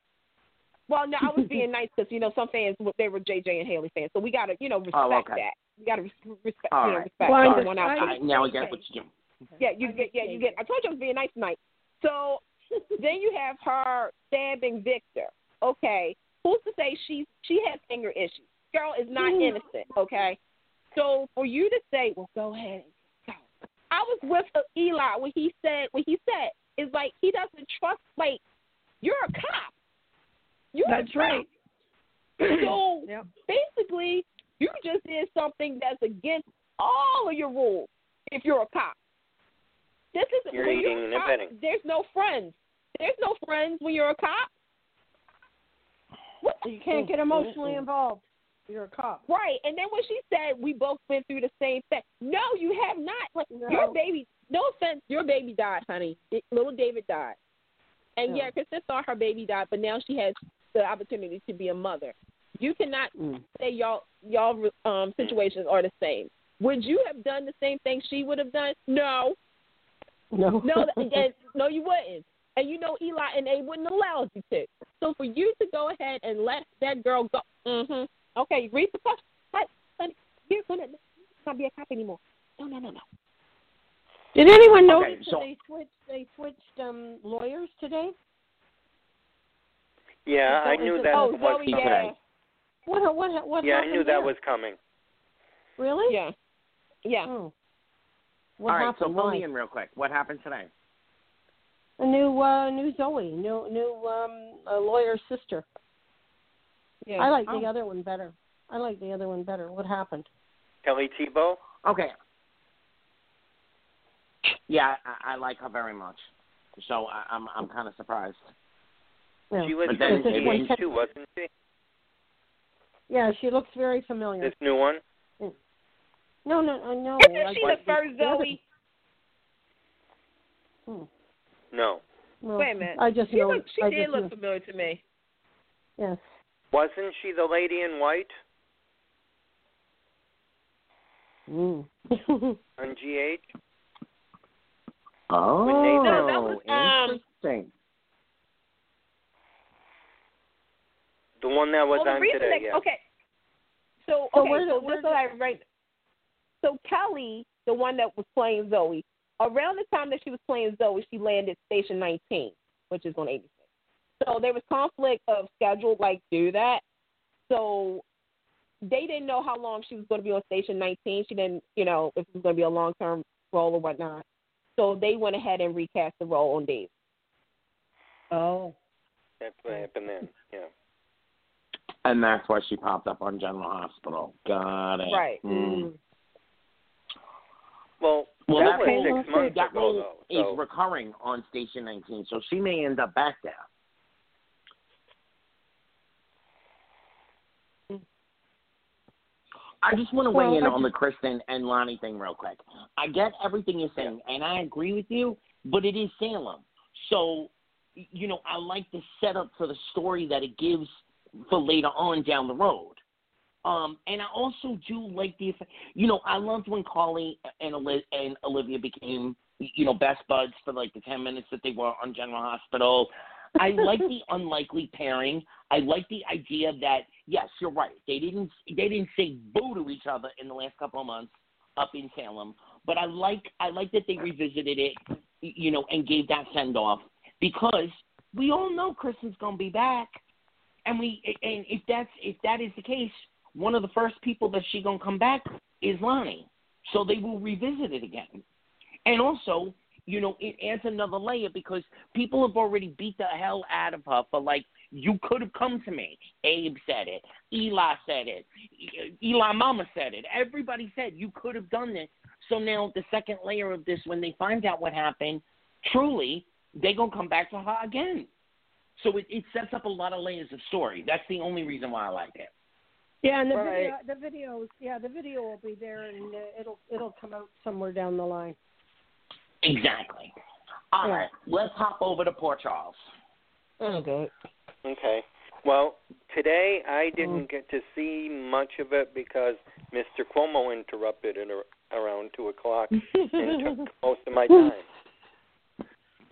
Well, no, I was being [laughs] nice because you know some fans they were JJ and Haley fans, so we gotta you know respect Oh, okay. that. We gotta res- respect All you know right. respect Well, everyone out there. I, now I get what you do. Yeah, you get yeah you get. I told you I was being nice tonight. So then you have her stabbing Victor. Okay, who's to say she she has anger issues? Girl is not Mm. innocent. Okay, so for you to say, well, go ahead and go. I was with uh, Eli when he said when he said is like he doesn't trust. Like you're a cop. You're a That's cop. right. So [clears throat] Yep. basically, you just did something that's against all of your rules. If you're a cop, this is You're when aiding you're a and cop, abetting. There's no friends. There's no friends when you're a cop. What? You mm. can't get emotionally involved. You're a cop. Right, and then when she said we both went through the same thing, no, you have not. Like No. your baby, no offense, your baby died, honey. It- Little David died, and Yeah. yeah, Kristen thought her baby died, but now she has the opportunity to be a mother. You cannot Mm. say y'all y'all um situations are the same. Would you have done the same thing she would have done? No, No. [laughs] no, th- and- no, you wouldn't. And you know Eli and they wouldn't allow you to. So for you to go ahead and let that girl go, mhm. Okay, read the question. Hey, honey, you're gonna not be a cop anymore. No, no, no, no. Did anyone Okay, notice so- that they switched they switched um lawyers today? Yeah, I knew that Oh, was Zoe, coming. yeah, What what what Yeah, I happened knew that was coming. Really? yeah, yeah. Oh. What All right, so happened? fill Why? me in real quick. What happened today? A new uh new Zoe, new new um uh, lawyer's sister. yeah. I like Oh. the other one better. I like the other one better. What happened? Kelly Thiebaud. Okay. Yeah, I, I like her very much. So I, I'm I'm kind of surprised. Yeah. She was But then from this too, wasn't she? yeah, she looks very familiar. This new one. No, no, uh, no. Isn't I- she the first Zoe? Hmm. No. No, Wait a minute. I just She know. looked, she I did just look know. familiar to me. Yes. Wasn't she the lady in white Mm. on GH? [laughs] Oh, Nathan- No, that was, um, interesting. The one that was oh, well, on today. that, yeah. okay. So So okay, where so did- where just so I right. So Kelly, the one that was playing Zoe, around the time that she was playing Zoe, she landed Station 19, which is on 86. So there was conflict of schedule, like do that. So they didn't know how long she was going to be on Station 19. She didn't, you know, if it was going to be a long term role or whatnot. So they went ahead and recast the role on Dave. Oh. That's what happened then. Yeah. And that's why she popped up on General Hospital. Got it. Right. Mm. Well, Well, that that was role, six months that ago, role though. is recurring on Station 19, so she may end up back there. I just want to weigh Well, in on the Kristen and Lani thing real quick. I get everything you're saying, and I agree with you, but it is Salem. So, you know, I like the setup for the story that it gives for later on down the road. Um, and I also do like the, effect- you know, I loved when Carly and, Oli- and Olivia became, you know, best buds for like the 10 minutes that they were on General Hospital. I like the [laughs] unlikely pairing. I like the idea that yes, you're right. They didn't they didn't say boo to each other in the last couple of months up in Salem, but I like I like that they revisited it, you know, and gave that send off because we all know Kristen's gonna be back, and we and if that's if that is the case, one of the first people that she gonna come back is Lani, so they will revisit it again, and also you know, it adds another layer because people have already beat the hell out of her for like, you could have come to me. Abe said it. Eli said it. Eli Mama said it. Everybody said you could have done this. So now the second layer of this, when they find out what happened, truly, they gonna come back to her again. So it, it sets up a lot of layers of story. That's the only reason why I like it. Yeah, and the Right. video, the videos, yeah, the video will be there, and uh, it'll it'll come out somewhere down the line. Exactly. All right, let's hop over to Port Charles. Okay. Okay. Well, today I didn't get to see much of it because Mr. Cuomo interrupted it around two o'clock and took [laughs] most of my time.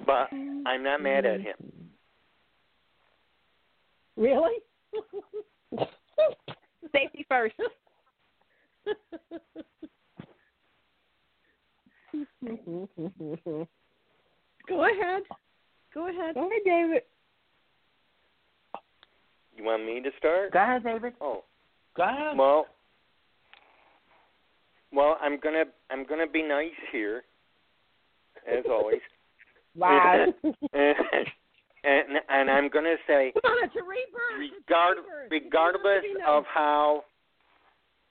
But [laughs] I'm not mad at him. Really? Safety first. Go ahead. Go ahead. Go ahead, David. You want me to start? Go ahead, David. Oh, Go ahead. well. Well, I'm gonna I'm gonna be nice here, as always, Wow. [laughs] [laughs] and and I'm gonna say [laughs] Come it's a rebirth. It's a rebirth. regardless to be of how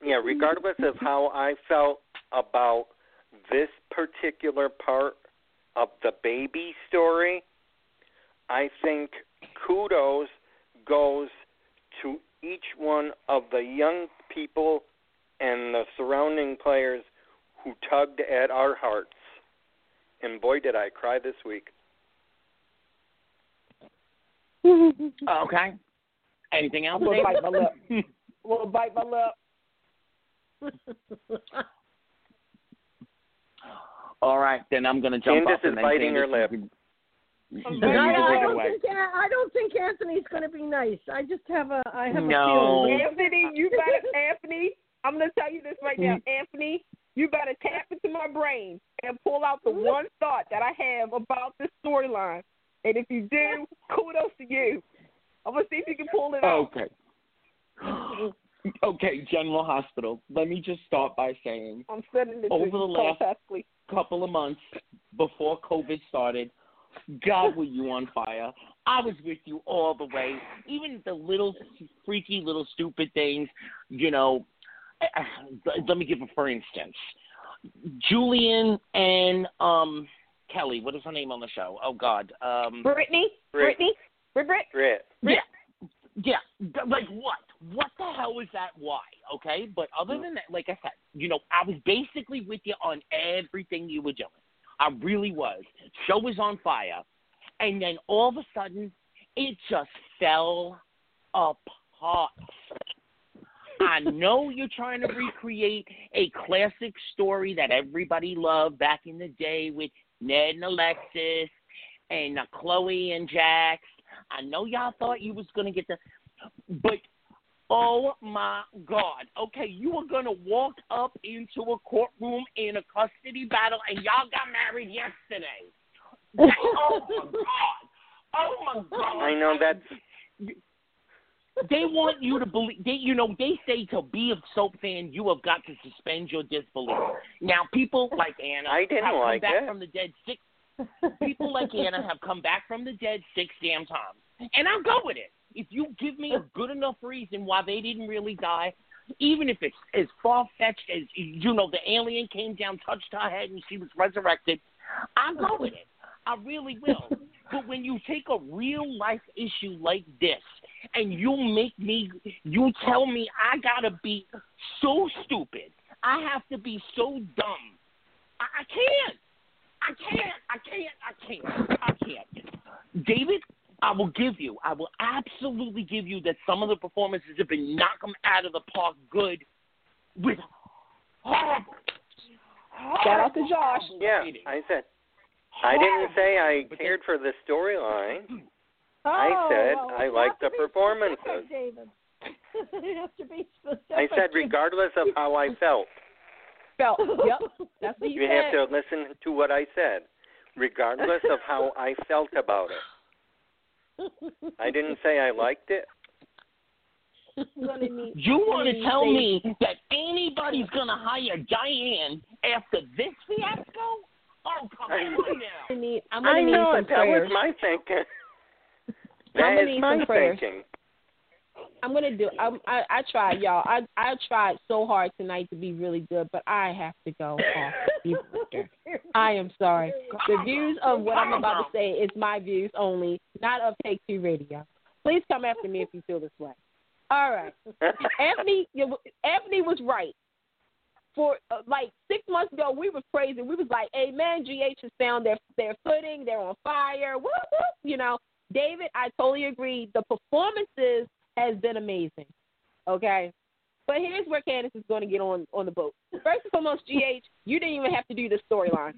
yeah regardless of how i felt about this particular part of the baby story i think kudos goes to each one of the young people and the surrounding players who tugged at our hearts and boy did i cry this week [laughs] Oh, okay. Anything else? I'm bite my lip. [laughs] I'm gonna bite my lip. [laughs] All right, then I'm going to jump Candace up and is biting her lip. you can- I'm you biting can I, I don't think I don't think Anthony's going to be nice. I just have a I have No. a feeling. Anthony, you better Anthony. I'm gonna tell you this right now, mm. Anthony. You better tap into my brain and pull out the mm. one thought that I have about this storyline. And if you do, kudos to you. I'm gonna see if you can pull it out. Okay. [gasps] okay, General Hospital. Let me just start by saying I'm sending it Over the last- couple of months before COVID started, God, were you on fire? I was with you all the way. Even the little freaky, little stupid things, you know. [sighs] Let me give a for instance. Julian and um Kelly, what is her name on the show? Oh God. Um Brittany, Brit. Brittany, Brit, Brit. Grit. Yeah. Yeah. Like what? What the hell is that? Why? Okay. But other than that, like I said, you know, I was basically with you on everything you were doing. I really was. Show was on fire. And then all of a sudden, it just fell apart. I know you're trying to recreate a classic story that everybody loved back in the day with Ned and Alexis and uh, Chloe and Jax. I know y'all thought you was gonna get the, but oh my God! Okay, you were gonna walk up into a courtroom in a custody battle, and y'all got married yesterday. [laughs] Oh my God! Oh my God! I know that's They want you to believe. They, you know, they say to be a soap fan, you have got to suspend your disbelief. Now, people like Anna I didn't have come like back it. from the dead six. People like Anna have come back from the dead six damn times, and I'll go with it. If you give me a good enough reason why they didn't really die, even if it's as far fetched as you know, the alien came down, touched her head, and she was resurrected, I'll go with it. I really will. But when you take a real life issue like this and you make me, you tell me I gotta be so stupid, I have to be so dumb. I, I can't. I can't. I can't. I can't. I can't. David, I will give you. I will absolutely give you that some of the performances have been knock them out of the park good with horrible. Shout out to Josh. yeah. I said I didn't say I But cared for the storyline. [clears throat] Oh, I said well, I liked the performances. specific, David. [laughs] you have to be specific. I said regardless of how I felt. Felt. Yep. That's what [laughs] you You said. have to listen to what I said, regardless of how [laughs] I felt about it. I didn't say I liked it. I'm gonna need- You want to tell me that anybody's going to hire Diane after this fiasco? Oh, come on now. I need. I'm gonna I need know some it. That was my thinking. [laughs] I'm gonna That is need my some prayers. thinking. I'm gonna do. I I, I tried, y'all. I I tried so hard tonight to be really good, but I have to go off. I am sorry. The views of what I'm about to say is my views only, not of Take Two Radio. Please come after me if you feel this way. All right. [laughs] Anthony, you- Anthony was right. For uh, like six months ago, we was crazy. We was like, hey, "Amen." GH has found their their footing. They're on fire. Whoop, whoop. You know, David, I totally agree. The performances has been amazing. Okay, but here's where Candace is going to get on on the boat. First and foremost, GH, you didn't even have to do the storyline.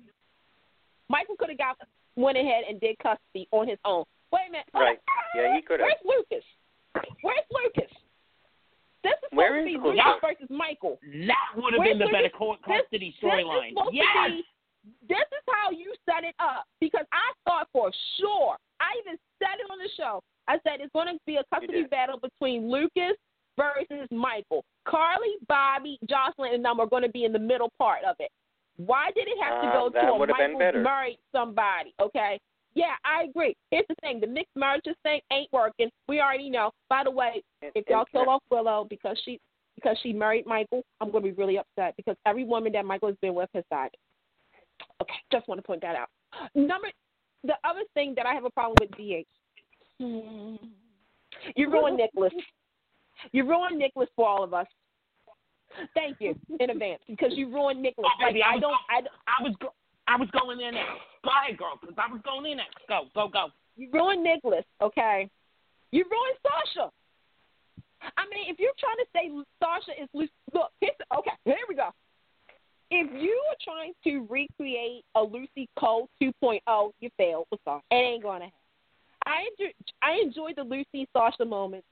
Michael could have got went ahead and did custody on his own. Wait a minute. Right. Yeah, he could have. Where's Lucas? Where's Lucas? This is supposed Where to is be Lucas? Lucas versus Michael. That would have been the better Lucas? court custody storyline. Yes. to be. This is how you set it up because I thought for sure. I even said it on the show. I said it's going to be a custody battle between Lucas versus Michael. Carly, Bobby, Josslyn, and them are going to be in the middle part of it. Why did it have to Uh, go that to a would've Michael better. married somebody? Okay. Yeah, I agree. Here's the thing: the mixed marriages thing ain't working. We already know. By the way, if y'all kill off Willow because she because she married Michael, I'm going to be really upset because every woman that Michael has been with has died. Okay, just want to point that out. Number, the other thing that I have a problem with GH. Hmm. You ruined Nicholas. You ruined Nicholas for all of us. Thank you in advance because you ruined Nicholas. Oh, baby, like, I don't, I, I was I was going in there. Go ahead, girl, because I was going in there. Go, go, go. You ruined Nicholas, okay? You ruined Sasha. I mean, if you're trying to say Sasha is loose, look, here's, okay, here we go. If you are trying to recreate a Lucy Coe 2.0, you failed with Sasha. It ain't gonna happen. I enjoy, I enjoyed the Lucy Sasha moments,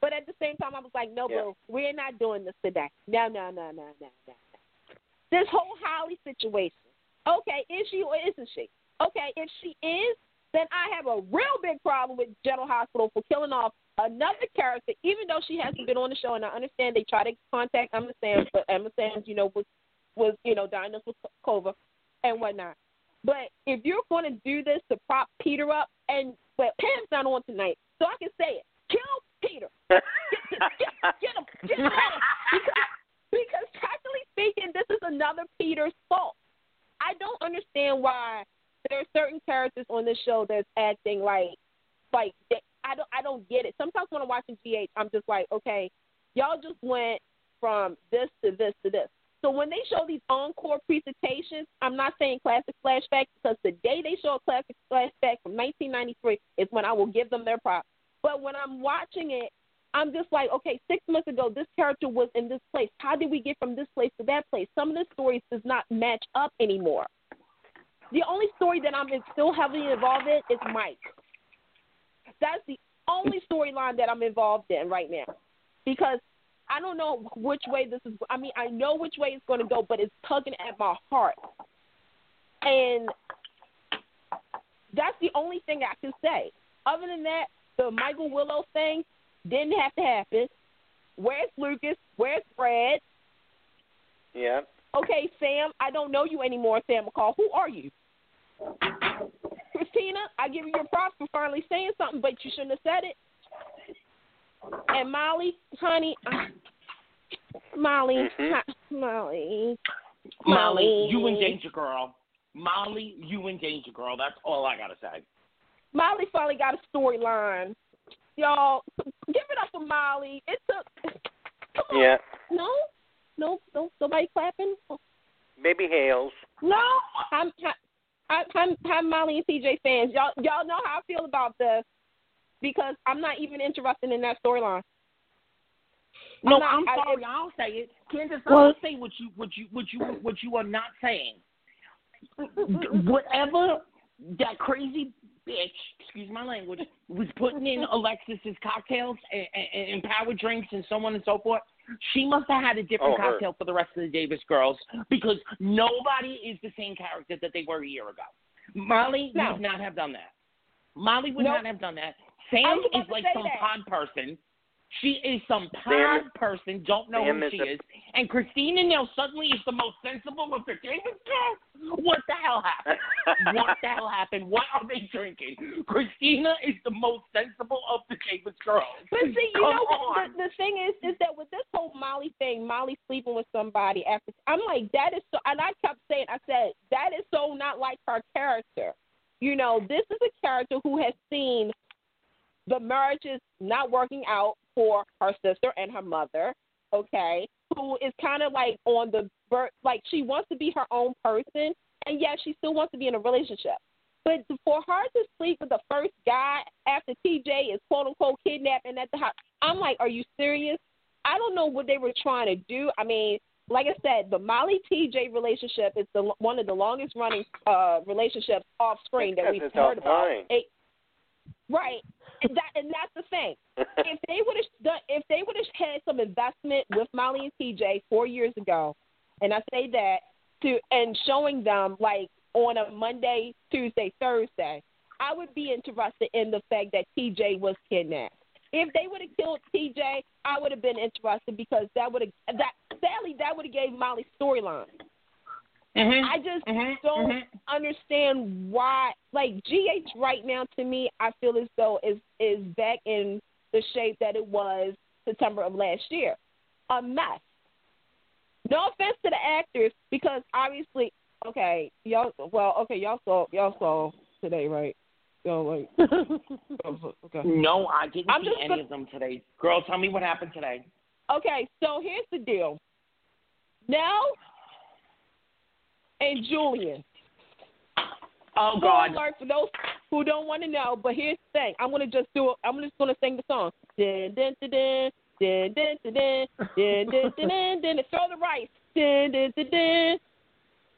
but at the same time, I was like, no, Yeah. boo, we're not doing this today. No, no, no, no, no, no. This whole Holly situation. Okay, is she or isn't she? Okay, if she is, then I have a real big problem with General Hospital for killing off another character, even though she hasn't been on the show. And I understand they try to contact Emma Samms, but Emma Samms, you know, was was you know diagnosed with COVID and whatnot. But if you're going to do this to prop Peter up, and well, Pam's not on tonight, so I can say it: kill Peter, [laughs] get, get, get him, get him, because, because practically speaking, this is another Peter's fault. I don't understand why there are certain characters on this show that's acting like like they, I don't I don't get it. Sometimes when I'm watching GH, I'm just like, okay, y'all just went from this to this to this. So when they show these encore presentations, I'm not saying classic flashback because the day they show a classic flashback from 1993 is when I will give them their props. But when I'm watching it, I'm just like, okay, six months ago this character was in this place. How did we get from this place to that place? Some of the stories does not match up anymore. The only story that I'm still heavily involved in is Mike. That's the only storyline that I'm involved in right now, because I don't know which way this is. I mean, I know which way it's going to go, but it's tugging at my heart, and that's the only thing I can say. Other than that, the Michael Willow thing didn't have to happen. Where's Lucas? Where's Fred? Yeah. Okay, Sam, I don't know you anymore, Sam McCall. Who are you? Christina, I give you your props for finally saying something, but you shouldn't have said it. And Molly, honey, Molly, Mhm. hi- Molly, Molly, you in danger, girl. Molly, you in danger, girl. That's all I gotta say. Molly finally got a storyline. Y'all, give it up for Molly. It took. Come on. Yeah. No, no, no. Nobody clapping. Baby Hales. No, I'm, I'm, I'm, I'm Molly and TJ fans. Y'all, y'all know how I feel about this because I'm not even interested in that storyline. No, I'm not- I'm I- sorry. I'll say it. Candice, Well- I'll say what you what you what you what you are not saying. Whatever that crazy bitch, excuse my language, was putting in Alexis's cocktails and, and, and power drinks and so on and so forth. She must have had a different Oh, her. cocktail for the rest of the Davis girls because nobody is the same character that they were a year ago. Molly No. would not have done that. Molly would Nope. not have done that. Sam is like some that. pod person. She is some Sam- pod person. Don't know Sam who is she a- is. And Christina now suddenly is the most sensible of the Davis girls. What the hell happened? [laughs] what the hell happened? What are they drinking? Christina is the most sensible of the Davis girls. But see, you Come know what the, the thing is, is that with this whole Molly thing, Molly sleeping with somebody after, I'm like, that is so, and I kept saying, I said, that is so not like her character. You know, this is a character who has seen the marriage is not working out for her sister and her mother, okay, who is kind of like on the, like she wants to be her own person, and yet she still wants to be in a relationship. But for her to sleep with the first guy after TJ is quote unquote kidnapping at the house, I'm like, are you serious? I don't know what they were trying to do. I mean, like I said, the Molly TJ relationship is the one of the longest running uh, relationships off screen that we've heard about. offline. Right, and that and that's the thing. if they would have done, if they would have had some investment with Molly and TJ four years ago, and I say that to and showing them like on a Monday, Tuesday, Thursday, I would be interested in the fact that TJ was kidnapped. If they would have killed TJ, I would have been interested because that would have that sadly that would have gave Molly storyline. Mhm. I just Mhm. don't Mhm. understand why like GH right now to me I feel as though is is back in the shape that it was September of last year. A mess. No offense to the actors because obviously okay, y'all well, okay, y'all saw y'all saw today, right? Y'all like [laughs] okay. No, I didn't I'm see just any gonna- of them today. Girl, tell me what happened today. Okay, so here's the deal. Now and Julian. Oh God. alert for those who don't want to know, but here's the thing. I'm gonna just do it. I'm just gonna sing the song. Dun dun dun dun dun dun dun dun dun dun dun dun dun. Throw the rice. Dun dun dun dun.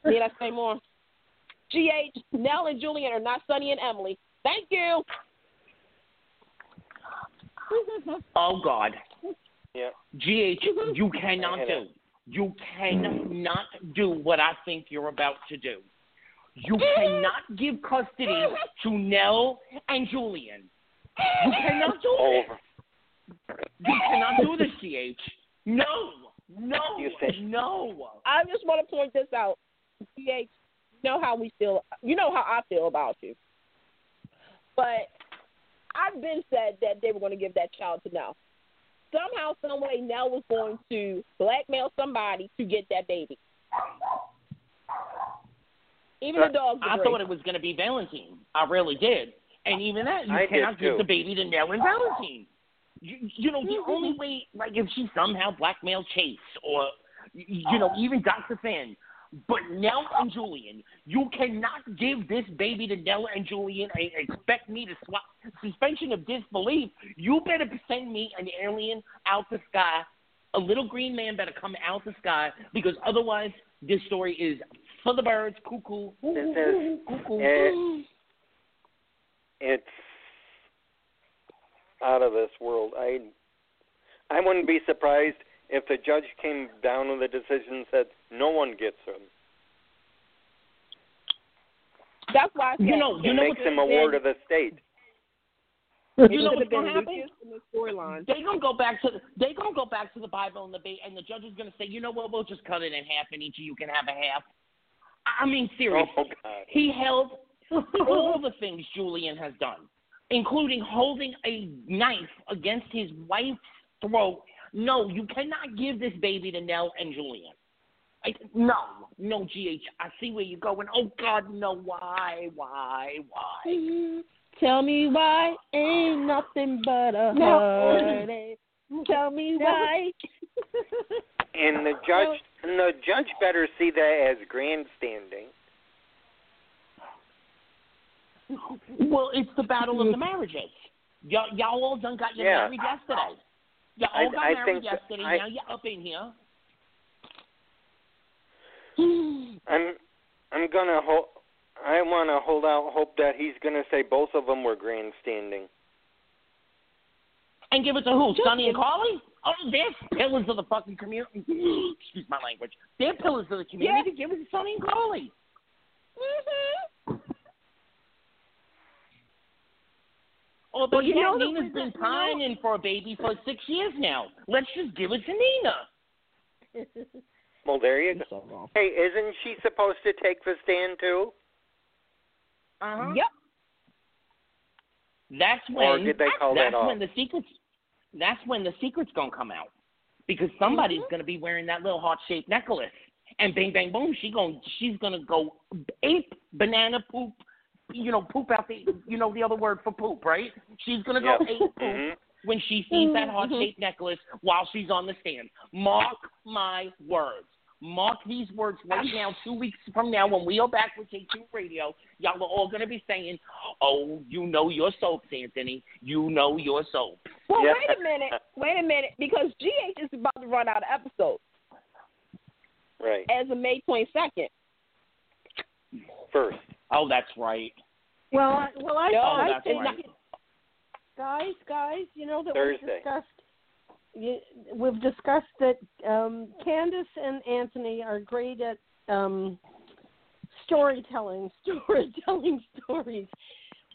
Need I say more? GH, Nelle and Julian are not Sonny and Emily. Thank you. Oh God. yeah. GH, you cannot do. You cannot mm. do what I think you're about to do. You mm. cannot give custody mm. to Nelle and Julian. You cannot do Over. this. You cannot do this, GH. No, no, no. I just want to point this out. GH, you know how we feel. You know how I feel about you. But I've been said that they were going to give that child to Nelle. Somehow, some way, Nelle was going to blackmail somebody to get that baby. Even the dogs. I thought it was going to be Valentine. I really did. And even that, you I cannot give the baby to Nelle and Valentine. You, you know, the Mm-hmm. only way, like if she somehow blackmailed Chase or, you know, even Dr. Finn, but Nelle and Julian, you cannot give this baby to Nelle and Julian and expect me to swap suspension of disbelief. You better send me an alien out the sky. A little green man better come out the sky because otherwise this story is for the birds, cuckoo, This is- cuckoo. it- It's out of this world. I I wouldn't be surprised if the judge came down with a decision and said no one gets him. That's why I said, You know, you It know makes him a ward of the state. You know what's gonna happen? Lucas in the storyline. They gonna go back to the, they gonna go back to the Bible and the ba- and the judge is gonna say, you know what, we'll just cut it in half and each of you can have a half. I mean, seriously, Oh he held all the things Julian has done, including holding a knife against his wife's throat. No, you cannot give this baby to Nelle and Julian. I, no, no, GH. I see where you're going. Oh God, no. Why, why, why? Mm-hmm. Tell me why ain't nothing but a No. heartache. Tell me why. And the judge and the judge better see that as grandstanding. Well, it's the battle of the mm-hmm. marriages. Y'all, y'all all done got your Yeah. married yesterday. Y'all I- all got I married yesterday. I- now you're up in here. I'm I'm gonna hold. I want to hold out hope that he's gonna say both of them were grandstanding. And give it to who? Sonny and Carly? Oh, they're pillars of the fucking community. [gasps] Excuse my language. They're pillars of the community. Give it to Sonny and Carly. Mm-hmm. Oh, but Well, you yeah, know that Nina's we- been you know- pining for a baby for six years now. Let's just give it to Nina. [laughs] Well, there you go. Hey, isn't she supposed to take the stand too? Uh-huh. Yep. That's when. Or did they call that's that off? when the secrets. That's when the secret's gonna come out, because somebody's Mm-hmm. gonna be wearing that little heart-shaped necklace, and bang bang boom, she going she's gonna go ape banana poop, you know, poop out the you know the other word for poop, right? She's gonna go Yep. ape poop Mhm. when she sees that Mhm. heart-shaped necklace while she's on the stand. Mark my words. Mark these words right now. Two weeks from now, when we are back with J2 Radio, y'all are all going to be saying, "Oh, you know your soaps, Anthony. You know your soaps." Well, Yeah. wait a minute. Wait a minute. Because GH is about to run out of episodes Right. as of May 22nd. First. Oh, that's right. well, I, well, I, No, I that's think, right. guys, guys, you know that Thursday. we've discussed. You, we've discussed that um, Candice and Anthony are great at um, storytelling, [laughs] storytelling stories.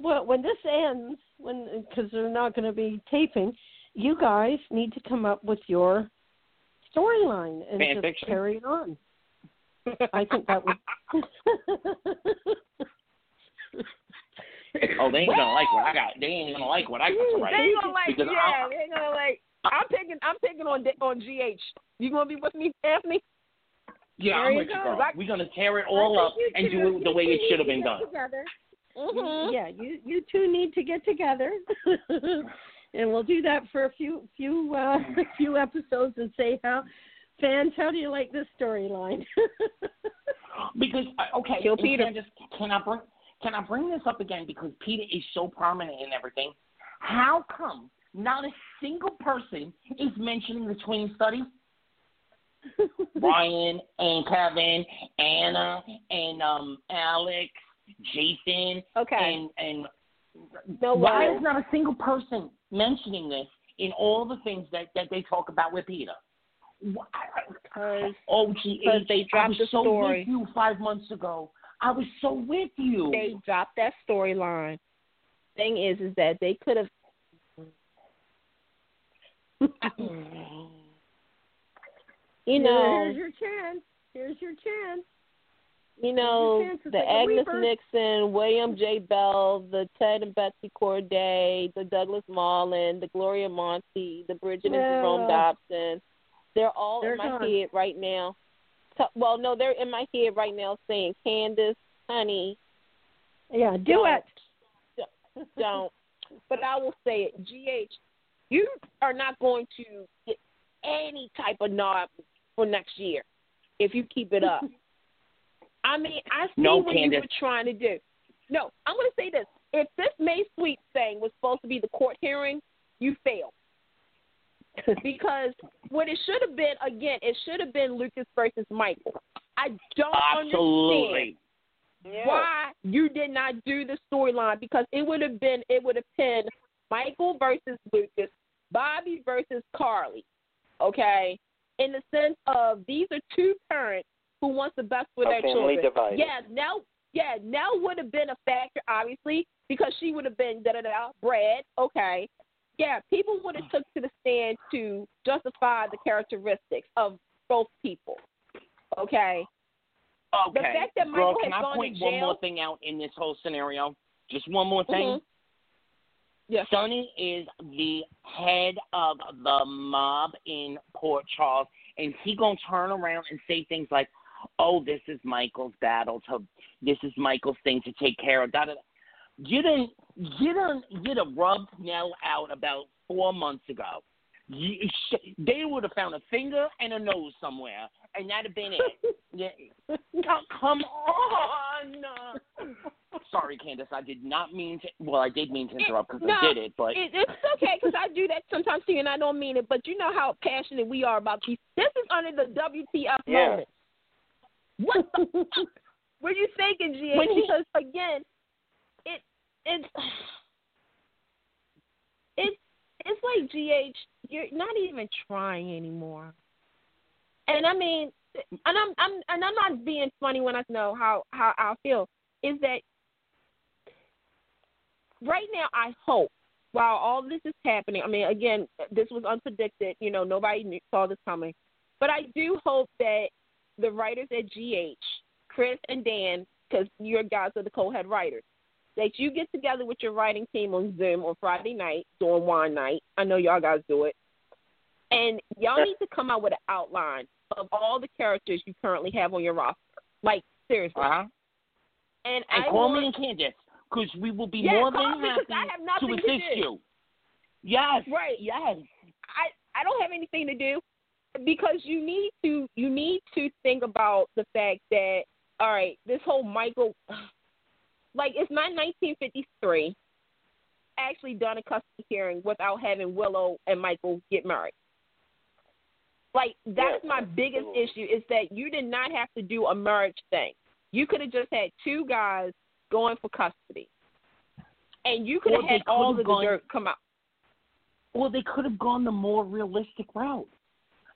Well, when this ends, when because they're not going to be taping, you guys need to come up with your storyline and Fan just fiction? carry it on. [laughs] I think that would. Oh, they ain't gonna like what I got. They ain't gonna like what I got to [laughs] They write. ain't gonna like, Because yeah, I- they ain't gonna like. I'm picking, I'm picking on on GH. You gonna be with me, Anthony? Yeah, There I'm with you, girl. Like- We're gonna tear it all up and do it the way it should have been done. Mm-hmm. Yeah, you you two need to get together, [laughs] and we'll do that for a few few uh, [laughs] few episodes and say how fans how do you like this storyline? [laughs] Because uh, okay, Kill and Peter. Candice, can I bring can I bring this up again because Peter is so prominent in everything? How come not a single person is mentioning the twin study? [laughs] Ryan and Kevin, Anna and um Alex, Jason, Okay. and and No why is not a single person mentioning this in all the things that that they talk about with Peter? Why- Because Oh, gee, they dropped the so story. with you five months ago. I was so with you. they dropped that storyline. Thing is, is that they could have. [laughs] you know, here's your chance. Here's your chance. you know, the Agnes. Nixon, William J. Bell, the Ted and Betsy Corday, the Douglas Marland, the Gloria Monty, the Bridget and Jerome. Dobson. They're all They're in my gone. head right now. Well, no, they're in my head right now saying Candice, honey, Yeah, do Don't. it. don't. But I will say it, GH, you are not going to get any type of nod for next year if you keep it up. [laughs] I mean, I see No, what you were trying to do. No, I'm going to say this. If this May Sweeps thing was supposed to be the court hearing, you failed. [laughs] because what it should have been, again, it should have been Lucas versus Michael. I don't understand Absolutely. Yeah. why you did not do the storyline because it would have been it would have been Michael versus Lucas, Bobbie versus Carly. Okay? In the sense of these are two parents who wants the best for A their family children. divided. Yeah, now yeah, now would have been a factor, obviously, because she would have been da da da. Brad, okay, yeah, people would have took to the stand to justify the characteristics of both people. Okay. Okay. The fact that Girl, can I point to one more thing out in this whole scenario? Just one more thing. Mhm. Yes. Sonny is the head of the mob in Port Charles, and he gonna turn around and say things like, "Oh, this is Michael's battle to, this is Michael's thing to take care of." Da da. You didn't, you didn't, you done rubbed Nelle out about four months ago. You, sh- they would have found a finger and a nose somewhere, and that'd have been it. [laughs] Yeah. Come on. [laughs] Sorry, Candice. I did not mean to. Well, I did mean to interrupt because no, I did it, but It, it's okay because I do that sometimes too, and I don't mean it. But you know how passionate we are about these. This is under the WTF Yeah. moment. What the fuck were you thinking, GH? When he- Because again, it it's it's it's like GH. You're not even trying anymore. And I mean, and I'm I'm and I'm not being funny when I know how how I feel. Is that right now? I hope while all this is happening. I mean, again, this was unpredicted. You know, nobody knew, saw this coming. But I do hope that the writers at GH, Chris and Dan, because your guys are the co-head writers, that you get together with your writing team on Zoom on Friday night during wine night. I know y'all guys do it. And y'all need to come out with an outline of all the characters you currently have on your roster. Like, seriously. uh huh. And, And I call want, me and Candice because we will be Yeah, more than happy I have to to assist do. you. Yes. Right. Yes. I I don't have anything to do because you need to you need to think about the fact that all right, this whole Michael [sighs] like it's not 1953 actually done a custody hearing without having Willow and Michael get married. Like that's Yeah, my biggest issue is that you did not have to do a marriage thing. You could have just had two guys going for custody. And you could have had all of the dirt come out. Or they could have gone the more realistic route.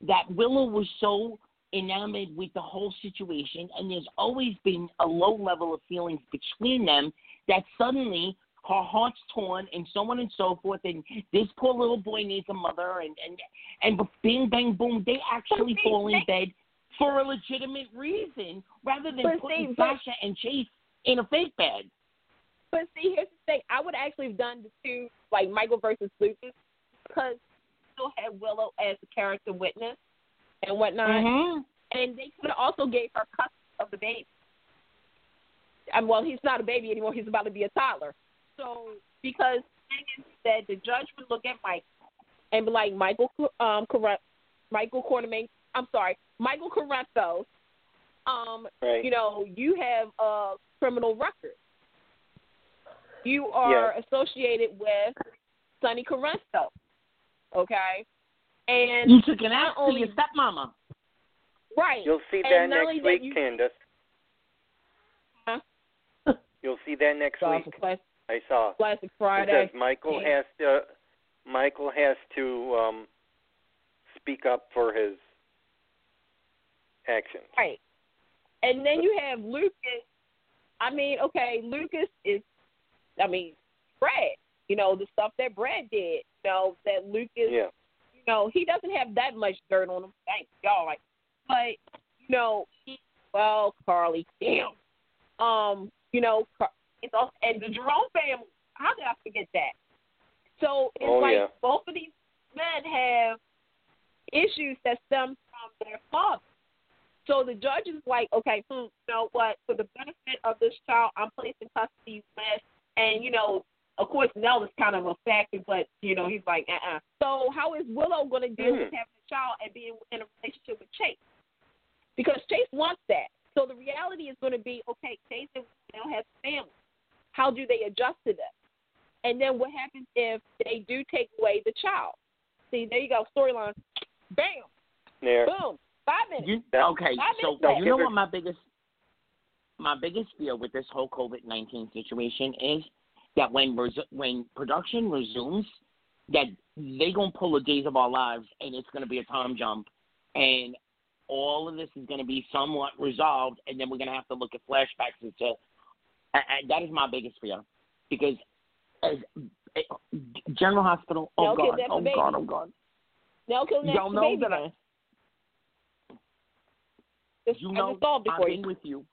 That Willow was so enamored with the whole situation, and there's always been a low level of feelings between them that suddenly her heart's torn and so on and so forth, and this poor little boy needs a mother, and and and bing bang boom, they actually fall in they- bed for a legitimate reason rather than But putting but- Sasha and Chase in a fake bed. But see, here's the thing. I would actually have done the two, like Michael versus Lucas, because still had Willow as a character witness and whatnot, Mm-hmm. and they could have also gave her custody of the baby. And well, he's not a baby anymore. He's about to be a toddler. So because the thing is that the judge would look at Mike and be like, Michael, um, correct, Michael Quartermaine. I'm sorry, Michael Corinthos. Um, Right. you know, you have a criminal record. You are associated with Sonny Corinthos, okay? And You took an not axe to only- your stepmama. right, You'll see that not only next that week, you- Candice. Huh? You'll see that next Saw week. Classic, I saw. Classic Friday. Because Michael Yeah. has to Michael has to um speak up for his actions. Right. And then you have Lucas. I mean, okay, Lucas is, I mean, Brad. You know, the stuff that Brad did. You know, that Lucas, Yeah. you know, he doesn't have that much dirt on him. Thank y'all. Like, but, you know, he, well, Carly, damn. Um, you know, it's also, and the Jerome family. How did I forget that? So it's Oh, like yeah. both of these men have issues that stem from their father. So the judge is like, okay, hmm, you know what? For the benefit of this child, I'm placing custody with, and you know, of course, Nelle is kind of a factor, but you know, he's like, uh, uh So how is Willow going to deal with Mhm. having a child and being in a relationship with Chase? Because Chase wants that. So the reality is going to be, okay, Chase and Nelle have family. How do they adjust to this? And then what happens if they do take away the child? See, there you go, storyline. Bam, There. boom, five minutes. You, okay, I so missed that. you know what my biggest my biggest fear with this whole COVID nineteen situation is that when res- when production resumes, that they gonna pull the days of our lives and it's gonna be a time jump, and all of this is gonna be somewhat resolved, and then we're gonna have to look at flashbacks and to I, I, that is my biggest fear because as eh, General Hospital. Oh They'll God! Oh baby. God! Oh God! They'll kill that Y'all know baby that I- then. Just, You I know, just solved it I've for been you. with you.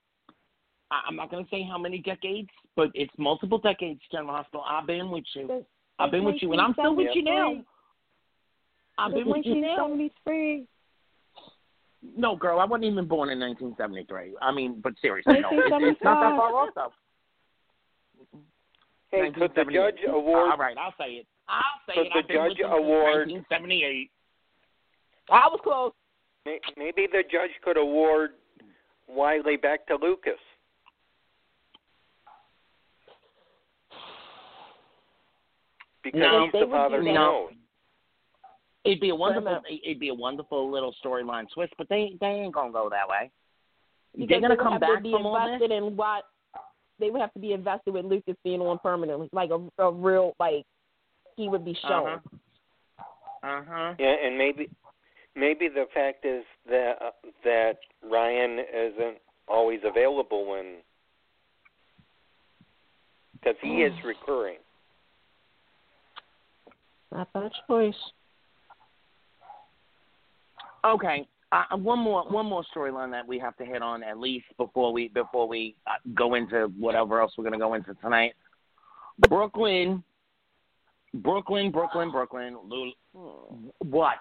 I, I'm not going to say how many decades, but it's multiple decades, General Hospital. I've been with you. Since- I've been with you, and I'm still with you now. I've been with you now. 1973. No, girl, I wasn't even born in 1973. I mean, but seriously, no, it's, it's not that far off, though. Hey, could the 1978. judge award All right, I'll say it. I'll say Could it. the I've been with judge award- 1978. I was close. May- maybe the judge could award Wiley back to Lucas? Because No. he's They the would father do he that. knows. It'd be a wonderful. It'd be a wonderful little storyline twist, but they they ain't gonna go that way. Because They're gonna they come back to be from all this. invested in what they would have to be invested with Lucas being on permanently, like a, a real like he would be shown. Uh-huh. Uh huh. Yeah, and maybe maybe the fact is that uh, that Ryan isn't always available when because he is [sighs] recurring. Not that choice. Okay. Uh, one more one more storyline that we have to hit on at least before we before we uh, go into whatever else we're going to go into tonight. Brooklyn, Brooklyn, Brooklyn, [sighs] Brooklyn. Lul- What?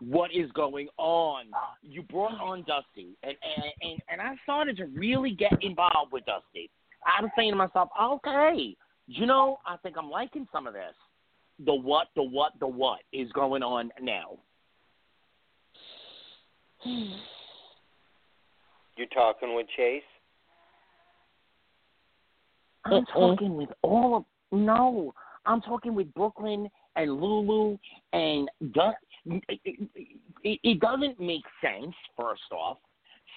What is going on? You brought on Dusty, and and and, and I started to really get involved with Dusty. I'm saying to myself, okay, you know, I think I'm liking some of this. The what, the what, the what is going on now. [sighs] You're talking with Chase? I'm talking with all of no. I'm talking with Brooklyn and Lulu and Dun- it, doesn't make sense. First off,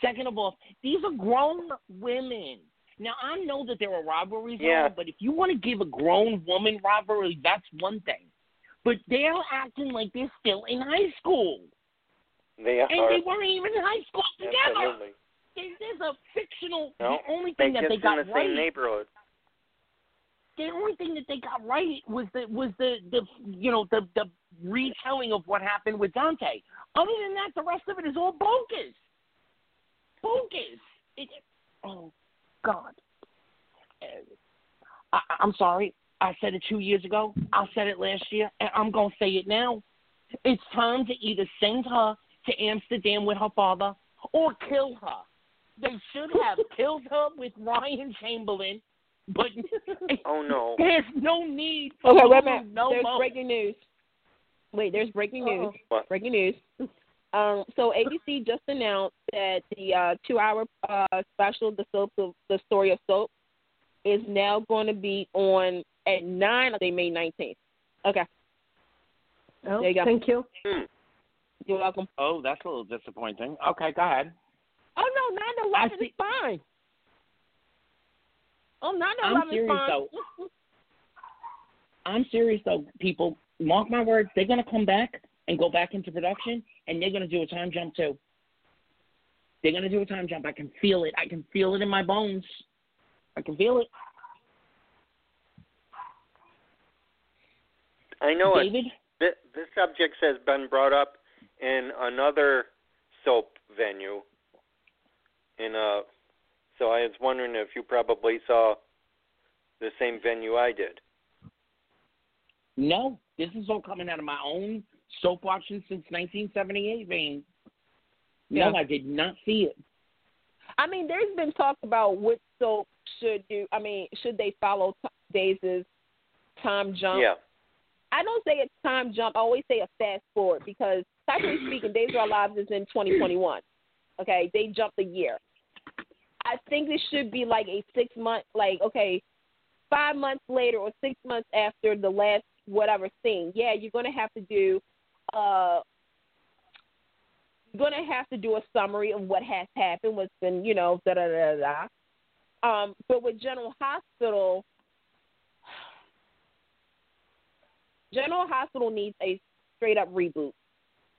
second of all, these are grown women. Now I know that there are rivalries, Yeah. but if you want to give a grown woman rivalry, that's one thing. But they're acting like they're still in high school, They are. and they weren't even in high school together. absolutely. There- There's a fictional. No, the only thing that they in got the right same neighborhood. The only thing that they got right was the was the the you know the the retelling of what happened with Dante. Other than that, the rest of it is all bogus. Bogus. It, oh God. I, I'm sorry. I said it two years ago. I said it last year, and I'm gonna say it now. It's time to either send her to Amsterdam with her father or kill her. They should have killed her with Ryan Chamberlain, but [laughs] [laughs] Oh no. there's no need for Okay, wait a minute. no there's more. breaking news. Wait, there's breaking news. What? Breaking news. Um, so ABC just announced that the uh, two-hour uh, special, the soap, the, the story of soap, is now going to be on at nine. I think May nineteenth. Okay, Oh, There you go. thank you. Hmm. you're welcome. Oh, that's a little disappointing. Okay, go ahead. Oh no, nine to I eleven is fine. Oh, nine to I'm serious, fine. though. I'm serious though, people. Mark my words, they're gonna come back and go back into production, and they're gonna do a time jump too. They're gonna do a time jump. I can feel it. I can feel it in my bones. I can feel it. I know it. This, this subject has been brought up in another soap venue. In uh, so I was wondering if you probably saw the same venue I did. no, this is all coming out of my own soap watching since 1978 vein. No, Yeah. I did not see it. I mean, there's been talk about what soap should do. I mean, should they follow t- Days' time jump? Yeah. I don't say a time jump. I always say a fast forward because, technically speaking, Days of Our Lives is in 2021. Okay, they jumped a year. I think this should be like a six month, like okay, five months later or six months after the last whatever scene. Yeah, you're gonna have to do. uh you're gonna have to do a summary of what has happened, what's been, you know, da da da da. Um, but with General Hospital, General Hospital needs a straight up reboot.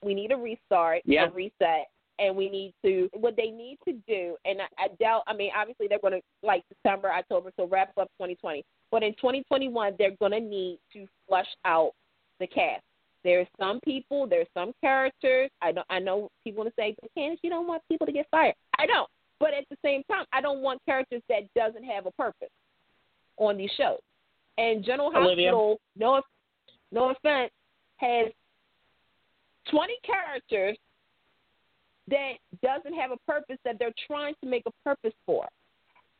We need a restart, Yeah. a reset. And we need to what they need to do. And I, I doubt. I mean, obviously they're going to like December, October, so wrap up 2020. But in 2021, they're going to need to flush out the cast. There's some people, there's some characters. I know, I know people to say, but Candice, you don't want people to get fired. I don't. But at the same time, I don't want characters that doesn't have a purpose on these shows. And General Olivia. Hospital, no, no offense, has 20 characters that doesn't have a purpose that they're trying to make a purpose for.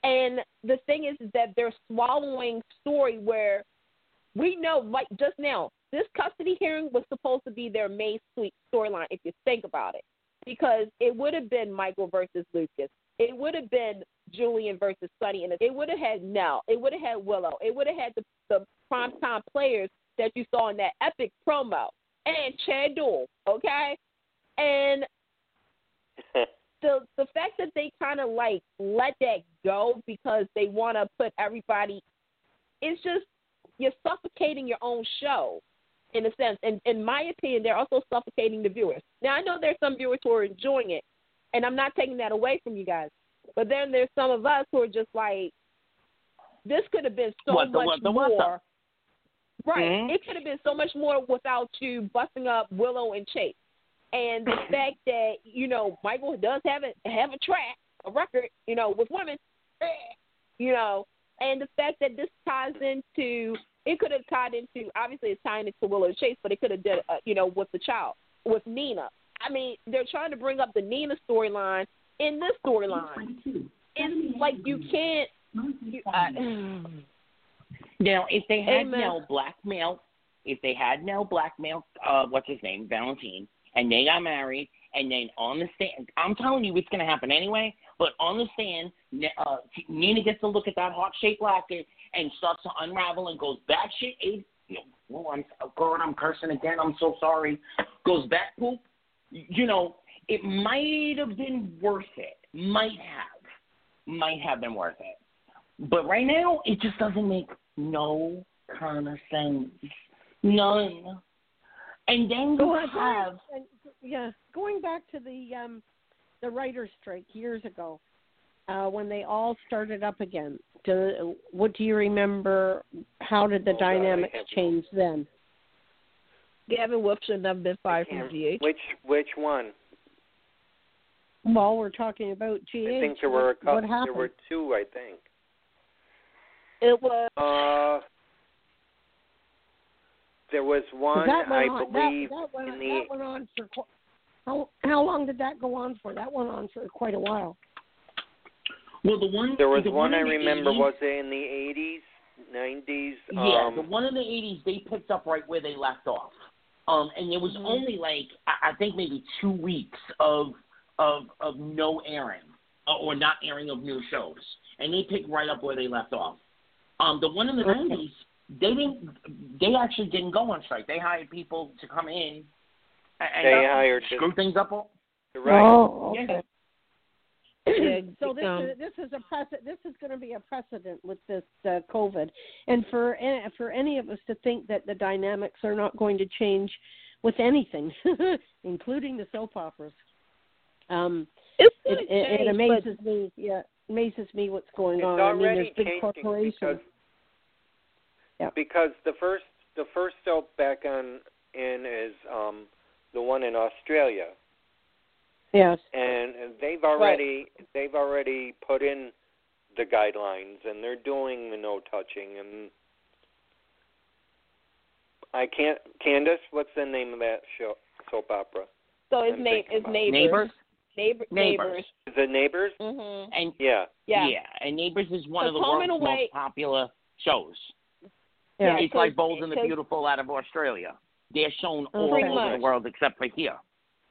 And the thing is, that they're swallowing story where we know, like just now, this custody hearing was supposed to be their main sweet storyline, if you think about it, because it would have been Michael versus Lucas. It would have been Julian versus Sonny, and it would have had Nelle. It would have had Willow. It would have had the, the primetime players that you saw in that epic promo, and Chad Duell, okay? And [laughs] the the fact that they kind of like let that go because they want to put everybody, it's just you're suffocating your own show in a sense. And in my opinion, they're also suffocating the viewers. Now I know there's some viewers who are enjoying it, and I'm not taking that away from you guys. But then there's some of us who are just like, this could have been so What much what the- what the- more. Right. Mhm. It could have been so much more without you busting up Willow and Chase. And the [laughs] fact that, you know, Michael does have a have a track, a record, you know, with women, eh, you know, and the fact that this ties into it could have tied into obviously it's tying into Willow Chase, but it could have did uh, you know with the child with Nina. I mean, they're trying to bring up the Nina storyline in this storyline. It's like you can't. You, uh, [sighs] Now, if they had Amen. no blackmail, if they had no blackmail, uh, what's his name, Valentine, and they got married, and then on the stand, I'm telling you, it's going to happen anyway. But on the stand, uh, Nina gets to look at that heart-shaped locket and starts to unravel and goes back shit. Eight, oh, I'm oh God, I'm cursing again. I'm so sorry. Goes back poop. You know, it might have been worth it. Might have, might have been worth it. But right now, it just doesn't make no kind of sense. None. And then you Go on, have and, yeah, going back to the um, the writer's strike years ago, uh, when they all started up again. Do, what do you remember? How did the Oh, dynamics have no- change then? Gavin Wolf should have been fired from GH. Which which one? Well, we're talking about GH. I think there were a couple. what There were two, I think. It was Uh, there was one, that went I on, believe, that, that, went, in the that went on for how how long did that go on for? That went on for quite a while. well, the one there was the one I remember. 80s, Was it in the eighties, nineties? Yeah, um, the one in the '80s they picked up right where they left off, um, and it was Mhm. only like I, I think maybe two weeks of of of no airing uh, or not airing of new shows, and they picked right up where they left off. Um, the one in the Okay. '90s they didn't they actually didn't go on strike. They hired people to come in and They uh, hired the- screw things up. All, you're right. Oh, okay. [clears throat] Yeah, so this um, is this is a precedent. This is going to be a precedent with this uh, COVID, and for a- for any of us to think that the dynamics are not going to change with anything, [laughs] including the soap operas. Um, it's it, gonna it, it but amazes me. Yeah, amazes me what's going It's on. I mean, already there's big changing corporations. Because Yeah. because the first the first soap back on in is um the one in Australia, Yes. and they've already they've already put in the guidelines, and they're doing the no touching. And I can't, Candice, what's the name of that show soap opera? so his I'm name is about neighbors. neighbors. Neighbor, Neighbors. neighbors. Is it Neighbors? Mhm. And Yeah. Yeah. and Neighbors is one of the world's Away- most popular shows. Yeah. it's like because- Bold and the Beautiful out of Australia. They're shown all over much. the world except for here.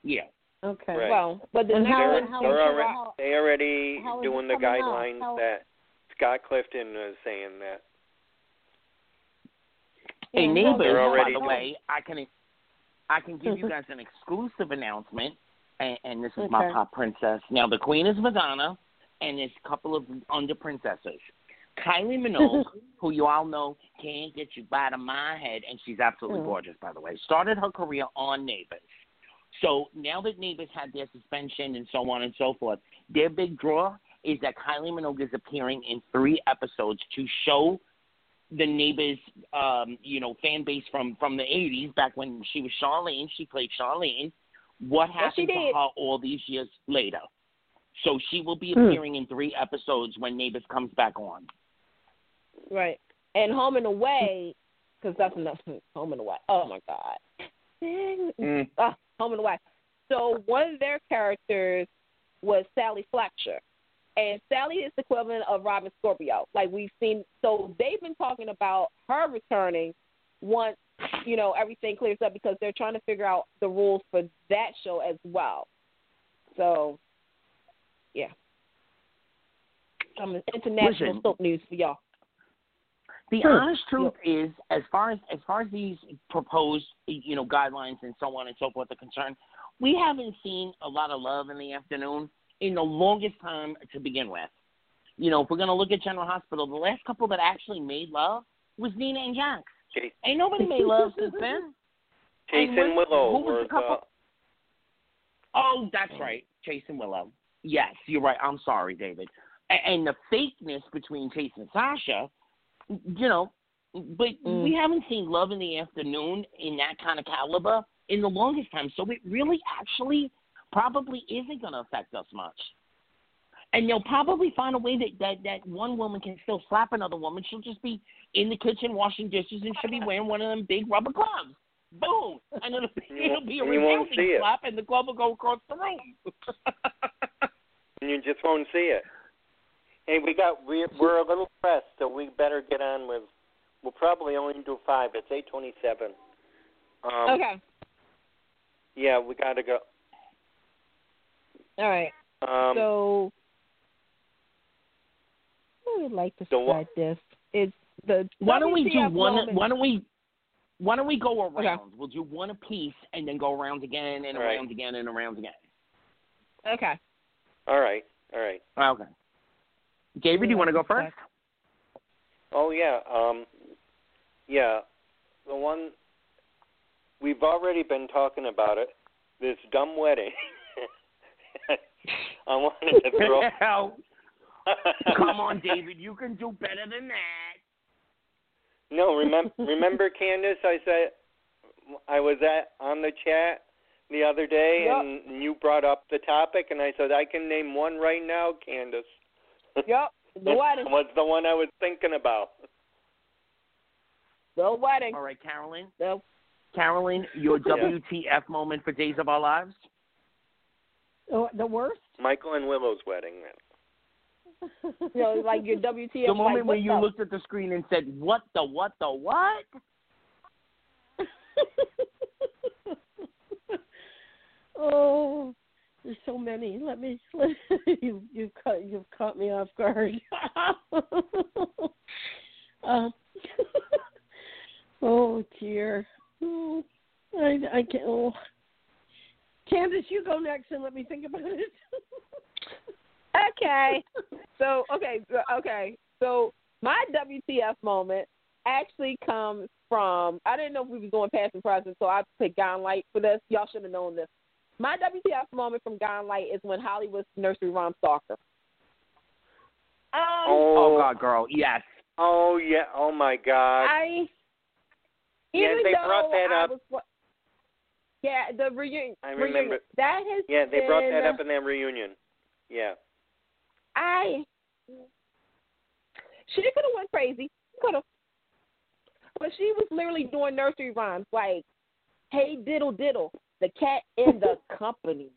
Yeah. Okay. Right. Well, but the And how- They're, how they're already, how- they already how is it doing the guidelines How- that Scott Clifton is saying that. Hey, Yeah, how- neighbors, They're by the way, I can I can give you mm-hmm. guys an exclusive announcement, and, and this is my Okay. pop princess. Now, the queen is Madonna, and there's a couple of under princesses. Kylie Minogue, [laughs] who you all know can't get you out of my head, and she's absolutely Mm. gorgeous, by the way, started her career on Neighbors. So now that Neighbors had their suspension and so on and so forth, their big draw is that Kylie Minogue is appearing in three episodes to show the Neighbors, um, you know, fan base from from the '80s, back when she was Charlene. She played Charlene. What Yes, happened to her all these years later? So she will be Hmm. appearing in three episodes when Neighbors comes back on. Right. And Home and Away, because that's enough. [laughs] Home and Away. Oh my God. Mm. Ah, Home and Away. So one of their characters was Sally Fletcher, and Sally is the equivalent of Robin Scorpio. Like we've seen. So they've been talking about her returning once you know everything clears up because they're trying to figure out the rules for that show as well. So, yeah. Some international Listen. soap news for y'all. The Sure. honest truth is, as far as as far as these proposed, you know, guidelines and so on and so forth are concerned, we haven't seen a lot of love in the afternoon in the longest time to begin with. You know, if we're gonna look at General Hospital, the last couple that actually made love was Nina and Jax. Chase, Ain't nobody made love since then. [laughs] Chase And and Willow who was the couple? Oh, that's right, Chase and Willow. Yes, you're right. I'm sorry, David. And the fakeness between Chase and Sasha, you know, but Mm. we haven't seen Love in the Afternoon in that kind of caliber in the longest time. So it really actually probably isn't going to affect us much. And they'll probably find a way that, that that one woman can still slap another woman. She'll just be in the kitchen washing dishes and she'll be wearing one of them big rubber gloves. Boom, and it'll be, [laughs] it'll be a resounding slap, and the glove will go across the room. [laughs] and you just won't see it. Hey, we got we we're a little pressed, so we better get on with. We'll probably only do five. It's eight twenty-seven. Um, okay. Yeah, we got to go. All right. Um, so, I would like to So what- start this. It's the why don't we do one? moment. Why don't we? Why don't we go around? Okay. We'll do one a piece and then go around again and All right. around again and around again. Okay. all right, all right. Okay. David, you want to go first? Oh yeah, um, yeah. The one we've already been talking about it. This dumb wedding. [laughs] I wanted to [laughs] throw. Hell, [laughs] Come on, David. You can do better than that. No, remember, remember, Candice? I said I was at on the chat the other day, Yep. and you brought up the topic, and I said I can name one right now, Candice. Yep. The wedding. was the one I was thinking about. The wedding. All right, Carolyn. The, Carolyn, your Yeah. WTF moment for Days of Our Lives? Oh, the worst? Michael and Willow's wedding. [laughs] you know, like your WTF. The moment like, when you the? looked at the screen and said, "What the what the what?" [laughs] oh, there's so many. Let me. [laughs] Let, you you cut you've caught me off guard. [laughs] um, [laughs] oh dear. Oh, I I can't. Oh. Candice, you go next and let me think about it. okay. So okay, okay. So my WTF moment actually comes from I didn't know if we were going past the present, so I picked Guiding Light for this. Y'all should have known this. My WTF moment from Guiding Light is when Holly was nursery rhyme stalker. Um, Oh God, girl, yes. Oh yeah. Oh my God. I Yeah, even they though brought that I up. Was, yeah, the reunion. I reunion. remember. that has yeah, they brought that up in that reunion. Yeah. I she could have went crazy, could have, but she was literally doing nursery rhymes like, "Hey diddle diddle, the cat in the [laughs] company."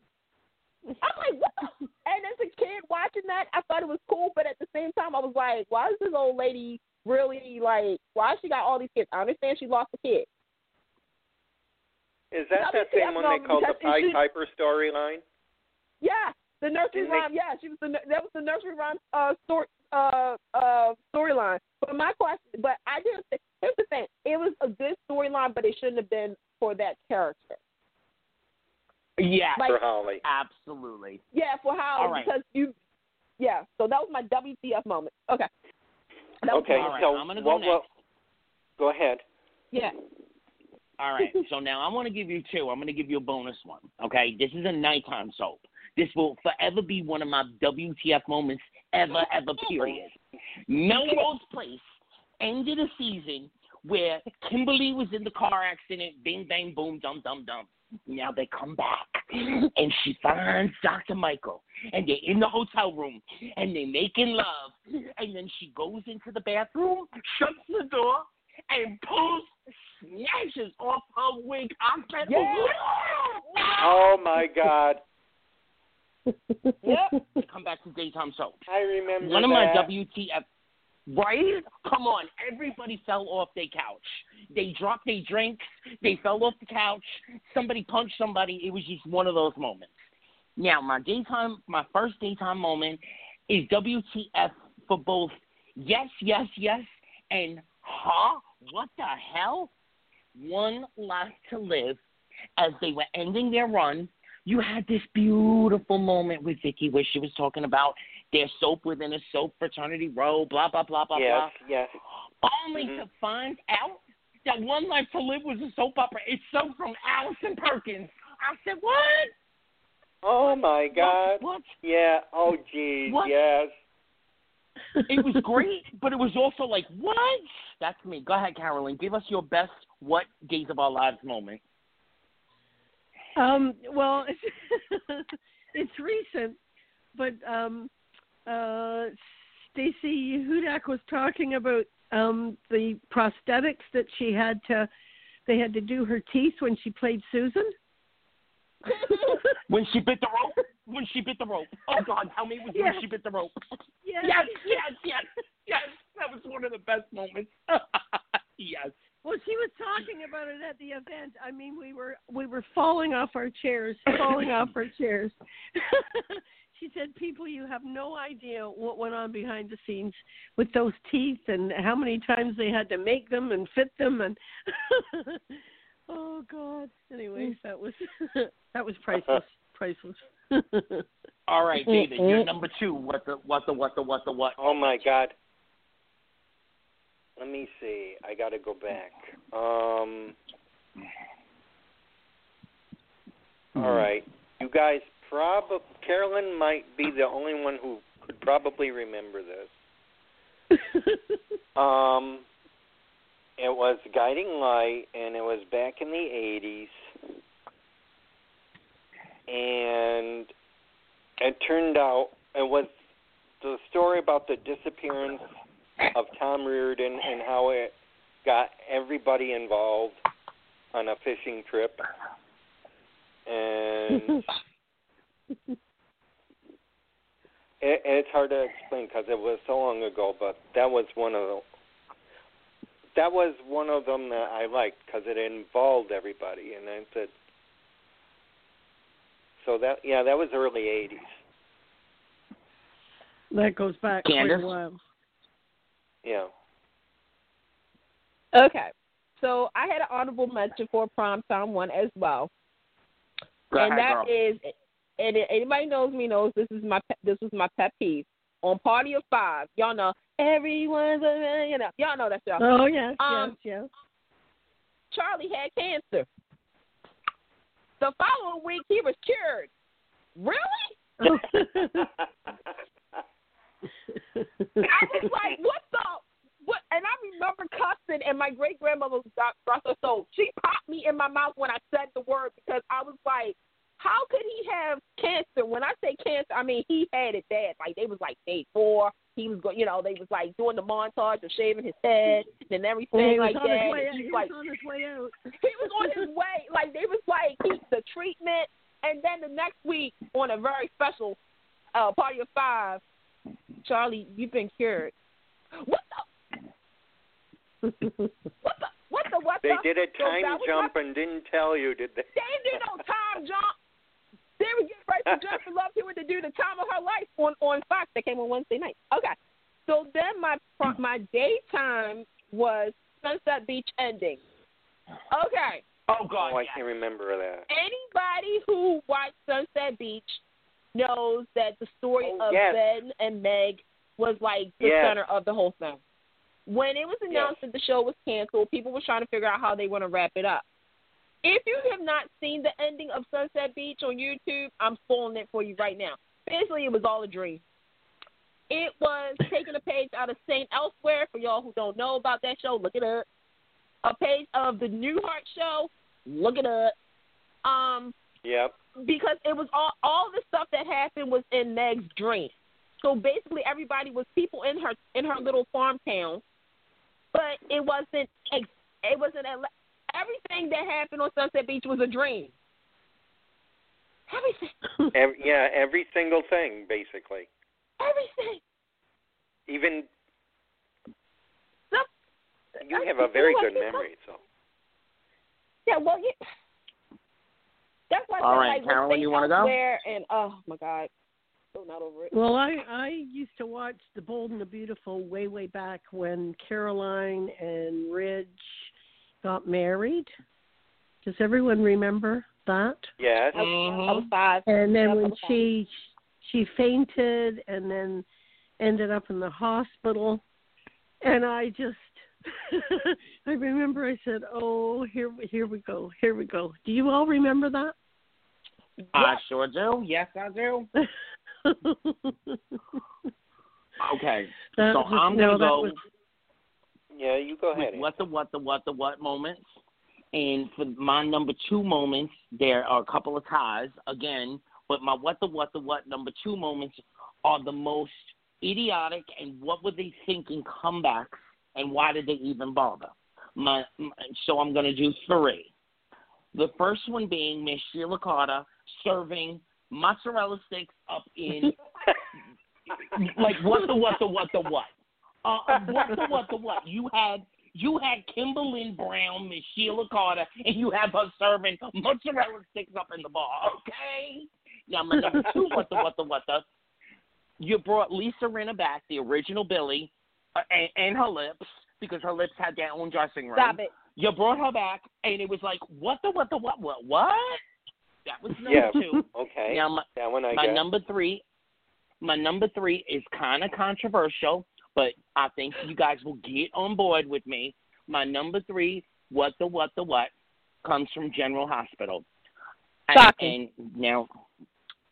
I'm like, what? The? And as a kid watching that, I thought it was cool, but at the same time, I was like, why is this old lady really like? Why she got all these kids? I understand she lost a kid. Is that that same one they called the [laughs] Pied Piper storyline? Yeah, the nursery Didn't they- rhyme. Yeah, she was the that was the nursery rhyme uh story uh uh storyline. But my question, but I didn't. Think, here's the thing: it was a good storyline, but it shouldn't have been for that character. Yes, Like- for Holly. absolutely. Yeah, for Holly All right. because you. Yeah, so that was my WTF moment. Okay. That Okay, mine. All right, so I'm gonna go will- next. Go ahead. Yeah. All right. So now I want to give you two. I'm going to give you a bonus one. Okay. This is a nighttime soap. This will forever be one of my WTF moments ever, ever, period. Melrose Place ended a season where Kimberly was in the car accident, bing, bang, boom, dum, dum, dum. Now they come back and she finds Dr. Michael and they're in the hotel room and they're making love. And then she goes into the bathroom, shuts the door, and pulls, snatches off her wig. I said, Yeah. Oh my God! [laughs] Yep. Come back to daytime soap. I remember One of my. WTF. Right? Come on. Everybody fell off their couch. They dropped their drinks. They fell off the couch. Somebody punched somebody. It was just one of those moments. Now, my daytime, my first daytime moment is WTF for both yes, yes, yes, and huh? What the hell? One Life to Live. As they were ending their run, you had this beautiful moment with Vicky where she was talking about their soap within a soap fraternity row, blah blah blah blah Yes, yes. blah. Only Mhm. to find out that One Life to Live was a soap opera. It's soap from Allison Perkins. I said, what? Oh my God! What? what? Yeah. Oh geez. What? Yes. It was [laughs] great, but it was also like, what? That's me. Go ahead, Carolyn. Give us your best what days of our lives moment. Um, well, [laughs] it's recent, but um, uh, Stacy Haiduk was talking about um, the prosthetics that she had to. They had to do her teeth when she played Susan. When she bit the rope? When she bit the rope. Oh God, tell me it was Yeah. when she bit the rope. yes. Yes, yes, yes, yes. That was one of the best moments. [laughs] yes. Well, she was talking about it at the event. I mean, we were we were falling off our chairs, falling off our chairs. [laughs] she said, "People, you have no idea what went on behind the scenes with those teeth, and how many times they had to make them and fit them, and [laughs] oh God." Anyways, that was [laughs] that was priceless, [laughs] priceless. All right, David, you're number two. What the what the what the what the what? Oh my God. Let me see. I got to go back. Um. All right. You guys probably Carolyn might be the only one who could probably remember this. [laughs] Um. It was Guiding Light, and it was back in the '80s, and it turned out it was the story about the disappearance of Tom Reardon and how it got everybody involved on a fishing trip. And [laughs] it, it's hard to explain because it was so long ago, but that was one of the that was one of them that I liked because it involved everybody, and I said, so that yeah, that was early '80s. that goes back quite Candace? a while. Yeah. Okay. So I had an honorable mention for prom time one as well. Go and ahead, that girl. is, and anybody knows me knows this is my this was my pet peeve on Party of Five. Y'all know everyone's a you know y'all know that show. Oh yes, Um, yes, Charlie had cancer. The following week he was cured. Really? I was [laughs] like, what the? What? And I remember cussing, and my great grandmother, rest her soul, she popped me in my mouth when I said the word because I was like, how could he have cancer? When I say cancer, I mean he had it bad. Like they was like day four. He was, going, you know, they was like doing the montage of shaving his head and everything he was like on his that. way. And He he's was like, on his way out. [laughs] he was on his way. Like they was like he, the treatment, and then the next week on a very special uh, party of five, Charlie, you've been cured. What the? [laughs] What the? What the? What They the? did a time that jump my- and didn't tell you, did they? They didn't do no time jump. They were getting ready for Jennifer Love Hewitt to do the time of her life on on Fox. That came on Wednesday night. Okay. So then my my daytime was Sunset Beach ending. Okay. Oh God. Oh, I yes. can't remember that. anybody who watched Sunset Beach knows that the story Oh, of yes. Ben and Meg was like the Yes. center of the whole thing. When it was announced that the show was canceled, people were trying to figure out how they want to wrap it up. If you have not seen the ending of Sunset Beach on YouTube, I'm spoiling it for you right now. Basically, it was all a dream. It was taking a page out of Saint Elsewhere. For y'all who don't know about that show, look it up. A page of the Newhart Show. Look it up. Um, Yep. because it was all all the stuff that happened was in Meg's dream. So basically, everybody was people in her in her little farm town, but it wasn't it wasn't a, everything that happened on Sunset Beach was a dream. Everything, [laughs] Ev yeah, every single thing basically. everything. Even Stuff- you have a very good you- memory, so. Yeah, well, yeah. That's why I All like, Carolyn, you wanna go? Elsewhere And oh my God, so not over it. Well, I I used to watch The Bold and the Beautiful way way back when Caroline and Ridge got married. Does everyone remember that? Yes. I, was- I was five. And then Yep, when five. she she fainted and then ended up in the hospital, and I just [laughs] I remember I said, "Oh, here here we go, here we go." Do you all remember that? I sure do. Yes, I do. [laughs] Okay, That so was- I'm gonna that go was- Yeah, you go ahead. what the what the what the what moments. And for my number two moments, there are a couple of ties again, but my what the what the what number two moments are the most idiotic and what were they thinking comebacks and why did they even bother? My, my so I'm going to do three. The first one being Miss Sheila Carter serving mozzarella sticks up in [laughs] like what the what the what the what? Uh, uh, what the what the what? You had you had Kimberlin Brown, Miss Sheila Carter, and you have her serving mozzarella sticks up in the bar. Okay. Now my number two, what the what the what the? You brought Lisa Rinna back, the original Billie, uh, and, and her lips because her lips had their own dressing room. Stop it. You brought her back, and it was like what the what the what what what? That was number Yeah. two. Okay. Now my, that one I my got. number three, my number three is kind of controversial, but I think you guys will get on board with me. My number three, what the what the what, comes from General Hospital. And, Shocking. And now,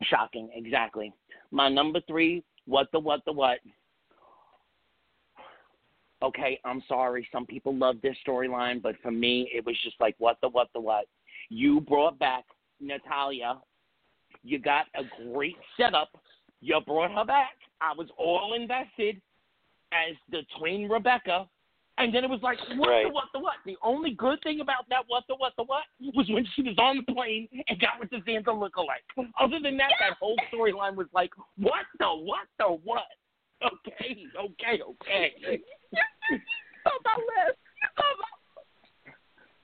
shocking, exactly. My number three, what the what the what. Okay, I'm sorry. Some people love this storyline, but for me, it was just like what the what the what. You brought back Natalia you got a great setup. You brought her back. I was all invested as the twin Rebecca. And then it was like, what Right. the what the what? The only good thing about that what the what the what was when she was on the plane and got with the Zander lookalike. Other than that, that whole storyline was like, what the what the what? Okay, okay, okay. Saw my list. Saw my-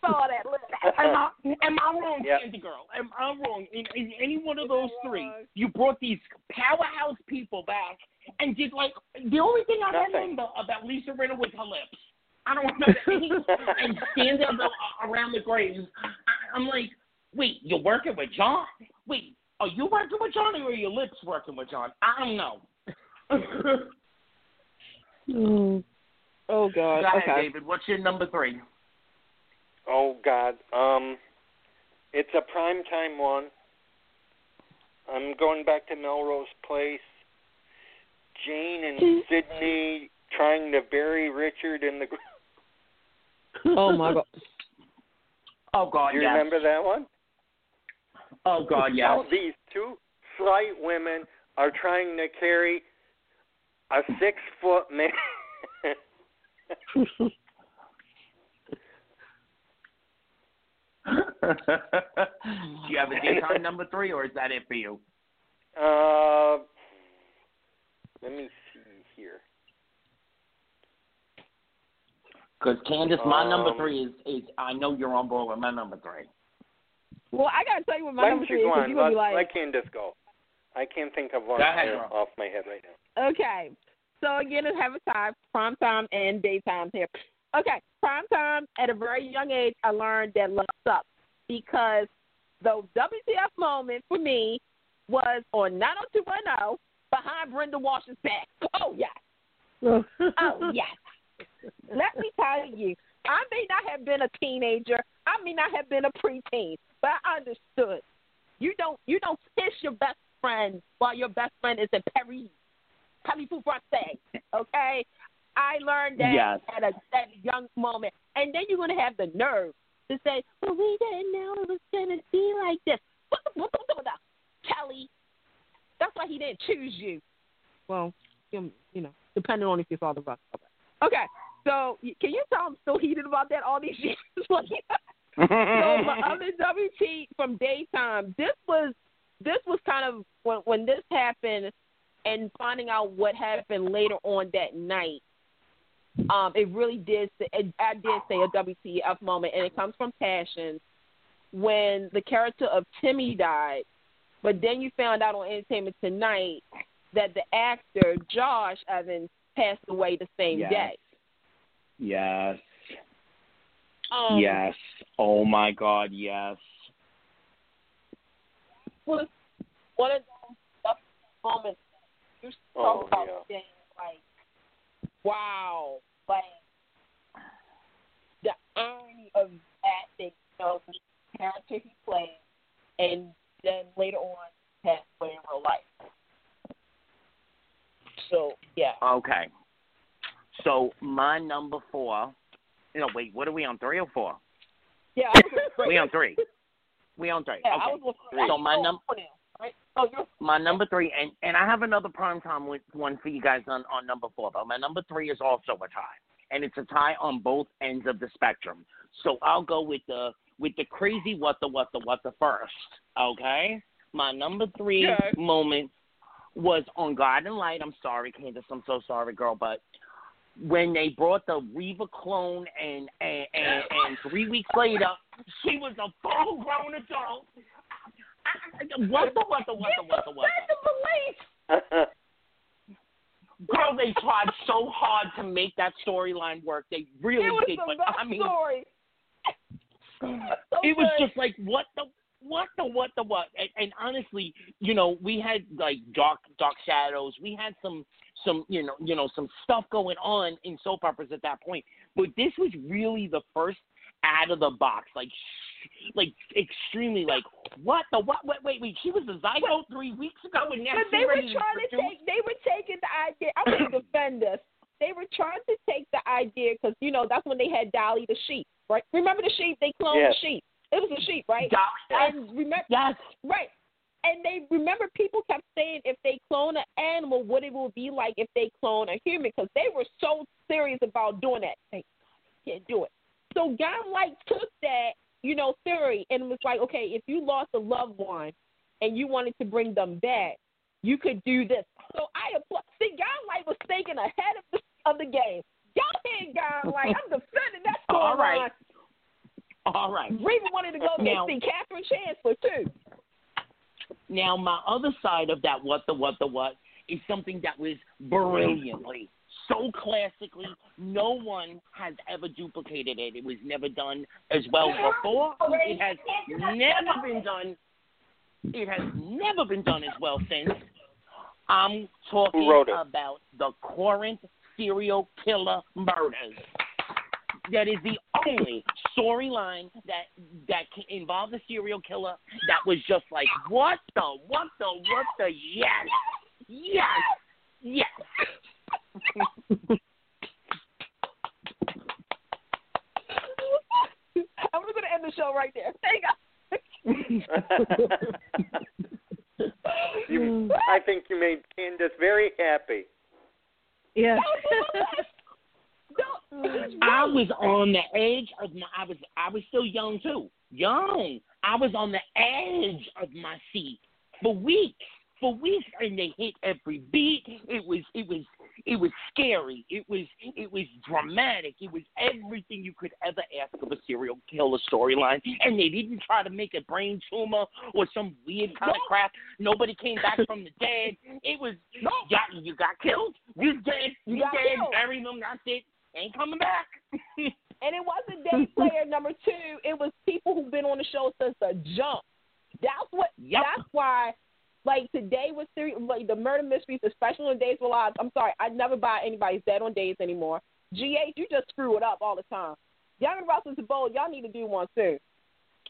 Saw that list. [laughs] Am I, am I wrong, Yep. Candy Girl? Am I wrong? In, in any one of those three, you brought these powerhouse people back and did like the only thing I Nothing. remember about Lisa Rinna was her lips. I don't remember any and stand there the- around the graves. I, I'm like, wait, you're working with John? Wait, are you working with John or are your lips working with John? I don't know. [laughs] Mm. Oh God. Go ahead, okay. David. What's your number three? Oh God. Um, it's a prime time one. I'm going back to Melrose Place. Jane and Sydney trying to bury Richard in the ground. Oh my [laughs] God. Oh God, Do you yes. remember that one? Oh God, yes. How these two slight women are trying to carry a six foot man. [laughs] [laughs] Do you have a daytime [laughs] number three, or is that it for you? uh, let me see here. Because Candace, my number Um, three is, is I know you're on board with my number three. Well, I gotta tell you what my Why number three is. go 'cause? You're gonna be Let, like, let Candace go. I can't think of one ahead, off- my head right now. Okay. So again, I have a time, prime time and daytime here. Okay, prime time. At a very young age, I learned that love sucks because the WTF moment for me was on 90210 behind Brenda Walsh's back. Oh yes, oh, oh yes. Let me tell you, I may not have been a teenager. I may not have been a preteen, but I understood. You don't you don't kiss your best friend while your best friend is in Paris. Paris pour. Okay? I learned that Yes. at a at a young moment. And then you're gonna have the nerve to say, Well we didn't know it was gonna be like this. Kelly. That's why he didn't choose you. Well, you know, depending on if you saw the rust of. Okay. So can you tell I'm still heated about that all these [laughs] years? [laughs] so my other WT from daytime, this was this was kind of when when this happened and finding out what happened later on that night. Um, it really did. Say, it, I did say a WTF moment, and it comes from Passion when the character of Timmy died. But then you found out on Entertainment Tonight that the actor Josh Evans passed away the same Yes. day. yes. Um, yes. Oh my God. Yes. was one of those tough moments you Oh, talk about yeah. Wow, like the irony of that that you know the character he played, and then later on passed away in real life. So yeah, Okay. So my number four. No, wait. What are we on? Three or four? yeah, I was with We on three. We on three. Yeah, I Okay. So my oh, num- now, right? You're My number three, and and I have another prime time one for you guys on on number four. But my number three is also a tie, and it's a tie on both ends of the spectrum. So I'll go with the with the crazy what the what the what the first. Okay, my number three Okay. moment was on Guiding Light. I'm sorry, Candace. I'm so sorry, girl, but when they brought the Reva clone and and and, and three weeks later she was a full grown adult. I- What the what the what the what the what the? [laughs] Girl, they tried so hard to make that storyline work. They really it was did, the but I mean, story. So it was good. just like what the what the what the what and, and honestly you know we had like dark dark shadows we had some some you know you know some stuff going on in soap operas at that point but this was really the first out of the box like like extremely like what the what wait wait wait she was a zygote three weeks ago and now But they were trying to produce? take. They were taking the idea. I'm going to defend us. They were trying to take the idea because you know that's when they had Dolly the sheep, right? Remember the sheep? They cloned Yes. the sheep. It was a sheep, right? yes And remember, yes right? And they remember people kept saying if they clone an animal, what it will be like if they clone a human, because they were so serious about doing that. They can't do it. So God like took that, you know, theory and it was like, okay, if you lost a loved one and you wanted to bring them back, you could do this. So I applaud. See, Guiding Light was thinking ahead of the of the game. Y'all hear Guiding Light? I'm defending that [laughs] All right. storyline. All right. All right. Reva wanted to go [laughs] Now- there see Catherine Chancellor too. Now, my other side of that what the what the what is something that was brilliantly, so classically, no one has ever duplicated it. It was never done as well before. It has never been done. It has never been done as well since. I'm talking about the Corinth serial killer murders. That is the only storyline that that can involve the serial killer that was just like what the what the what the yes yes yes. [laughs] I'm going to end the show right there. Thank [laughs] you, I think you made Candace very happy. Yeah. I was on the edge of my. I was. I was still young too. Young. I was on the edge of my seat for weeks. For weeks, and they hit every beat. It was. It was. It was scary. It was. It was dramatic. It was everything you could ever ask of a serial killer storyline. And they didn't try to make a brain tumor or some weird kind of crap. Nobody came back [laughs] from the dead. It was. No. Yeah, you got killed. You dead. You, You got dead. killed. Bury them. That's it. Ain't coming back. [laughs] And it wasn't day player number two. It was people who've been on the show since the jump. That's what. Yep. That's why. Like today was serious. Like the murder mysteries, especially on Days of Lives. I'm sorry, I never buy anybody's dead on Days anymore. GH, you just screw it up all the time. Young and and Bold, y'all need to do one too.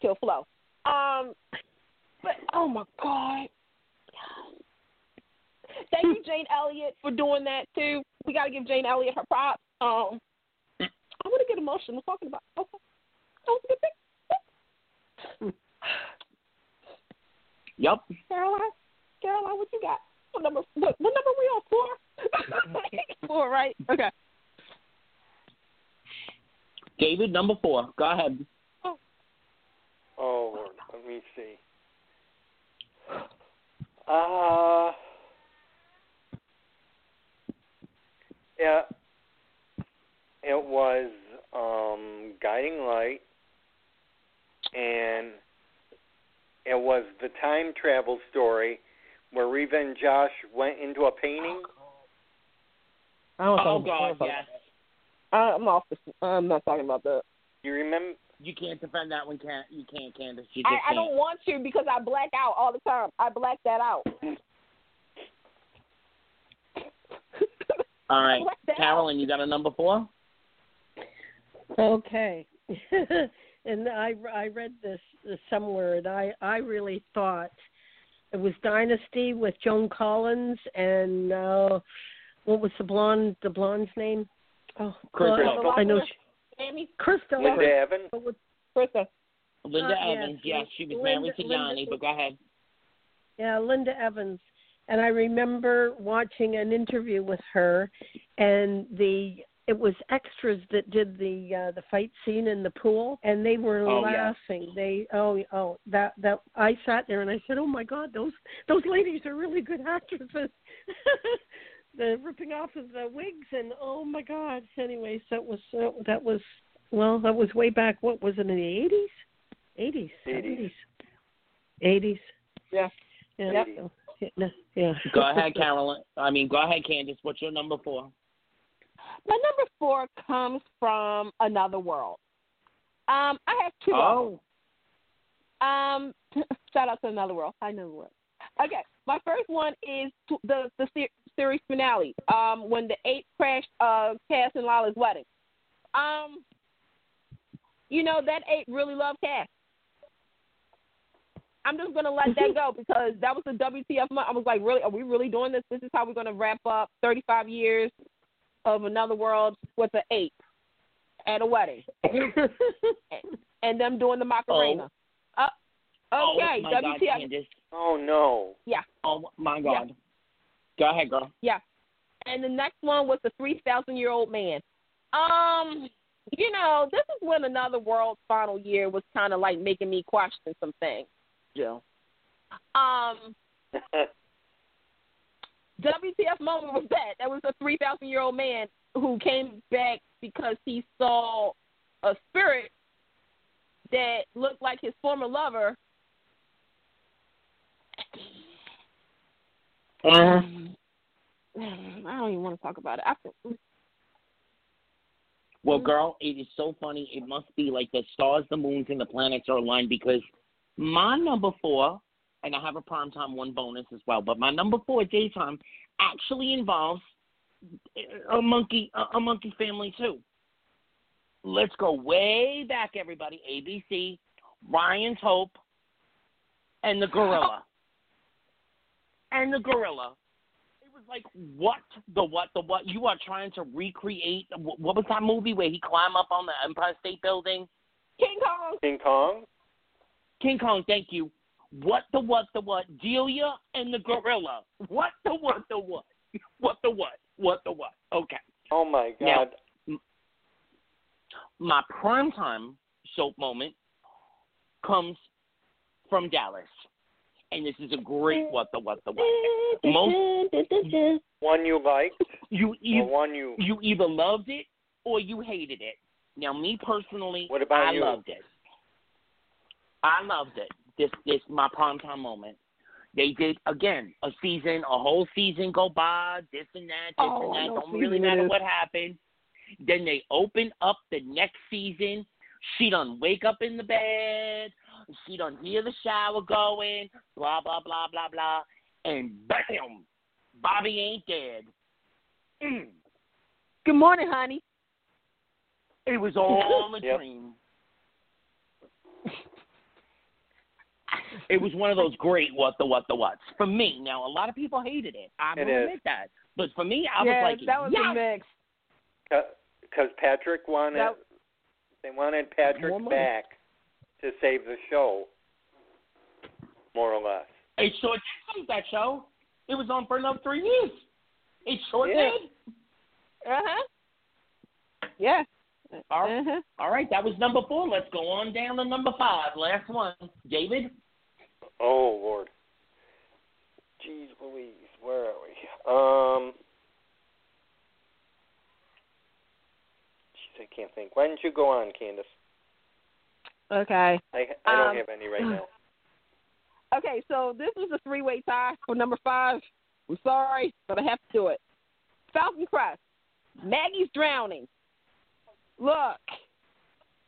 Kill Flo. Um, but oh my god. Thank you, Jane Elliott, for doing that too. We got to give Jane Elliott her props. Um, I want to get emotional talking about. Okay, that was a good thing. Yep. Caroline, Caroline, what you got? What number? What, what number we on? Four. [laughs] [laughs] Four, right? Okay. David, number four. Go ahead. Oh, Lord, let me see. Uh, yeah, it was um, Guiding Light, and it was the time travel story where Reva and Josh went into a painting. I don't Oh God, yes. I'm off. The, I'm not talking about that. You remember? You can't defend that one, can't you? Can't, Candace. You just I, I can't. don't want to because I black out all the time. I black that out. [clears throat] [laughs] All right, Black out. Carolyn, you got a number four? Okay. [laughs] and I I read this somewhere, and I I really thought it was Dynasty with Joan Collins and uh what was the blonde the blonde's name? Oh, Krystle. God, I know she, Amy, Krystle. Linda Evans. But with- Linda Uh, yes, Evans. Yes, she was Linda- married to Linda- Yanni, but go ahead. Yeah, Linda Evans. And I remember watching an interview with her and the it was extras that did the uh the fight scene in the pool and they were Oh, yeah. laughing. They oh oh that that I sat there and I said, "Oh my god, those those ladies are really good actresses." [laughs] the ripping off of the wigs and oh my god. Anyways, that was uh, that was well, that was way back what was it in the 80s? 80s, 80s. 80s. Yeah. Yeah. Yep. yeah, yeah. Go ahead, Carolyn. I mean, go ahead, Candace. What's your number four? My number four comes from another world. Um, I have two. them. Um, [laughs] shout out to another world. I know the world. Okay, my first one is the the series finale. Um, when the ape crashed uh Cass and Lila's wedding. Um, you know that ape really loved Cass. I'm just gonna let that go because that was the WTF month. I was like, really? Are we really doing this? This is how we're gonna wrap up 35 years of another world with an ape at a wedding [laughs] and them doing the Macarena. Uh, okay, oh my God, WTF. Candace. Oh no. Yeah. Oh my God. Go ahead, girl. Yeah. And the next one was the three thousand year old man. Um, you know, this is when another world's final year was kind of like making me question some things, Jill. Um, [laughs] WTF moment was that? That was a three thousand year old man who came back because he saw a spirit that looked like his former lover. Uh, [sighs] I don't even want to talk about it. I feel, well, girl, it is so funny. It must be like the stars, the moons, and the planets are aligned because my number four, and I have a primetime one bonus as well, but my number four daytime actually involves a monkey, a, a monkey family too. Let's go way back, everybody. ABC, Ryan's Hope, and the gorilla. Oh. And the gorilla. It was like, what the what the what? You are trying to recreate what was that movie where he climbed up on the Empire State Building? King Kong. King Kong. King Kong, thank you. What the what the what? Delia and the gorilla. What the what the what? [laughs] What the what? What the what? Okay. Oh my God. Now-. My primetime soap moment comes from Dallas. And this is a great what the what the what. Most One you liked you either one you? you either loved it or you hated it. Now me personally, What about I you? loved it. I loved it. This this my prime time moment. They did again a season, a whole season go by, this and that, this Oh, and that. no Don't really matter is- what happened. Then they open up the next season. She done wake up in the bed. She done hear the shower going. Blah blah blah blah blah. And bam, Bobby ain't dead. Mm. Good morning, honey. It was all [laughs] a Yep. dream. It was one of those great what the what the whats for me. Now a lot of people hated it. I It will is. admit that, but for me, I yeah, was like, that was yes. a mix. Because Patrick wanted, That- they wanted Patrick back to save the show, more or less. It sure did save that show. It was on for another three years. It sure Yeah. did. Uh huh. Yeah. All right. Uh-huh. All right, that was number four. Let's go on down to number five. Last one, David. Oh Lord. Jeez Louise, where are we? Um. Jeez, I can't think. Why didn't you go on, Candace? Okay. I I don't Um, have any right now. [sighs] Okay, so this was a three way tie for number five. I'm sorry, but I have to do it. Falcon Crest. Maggie's drowning. Look,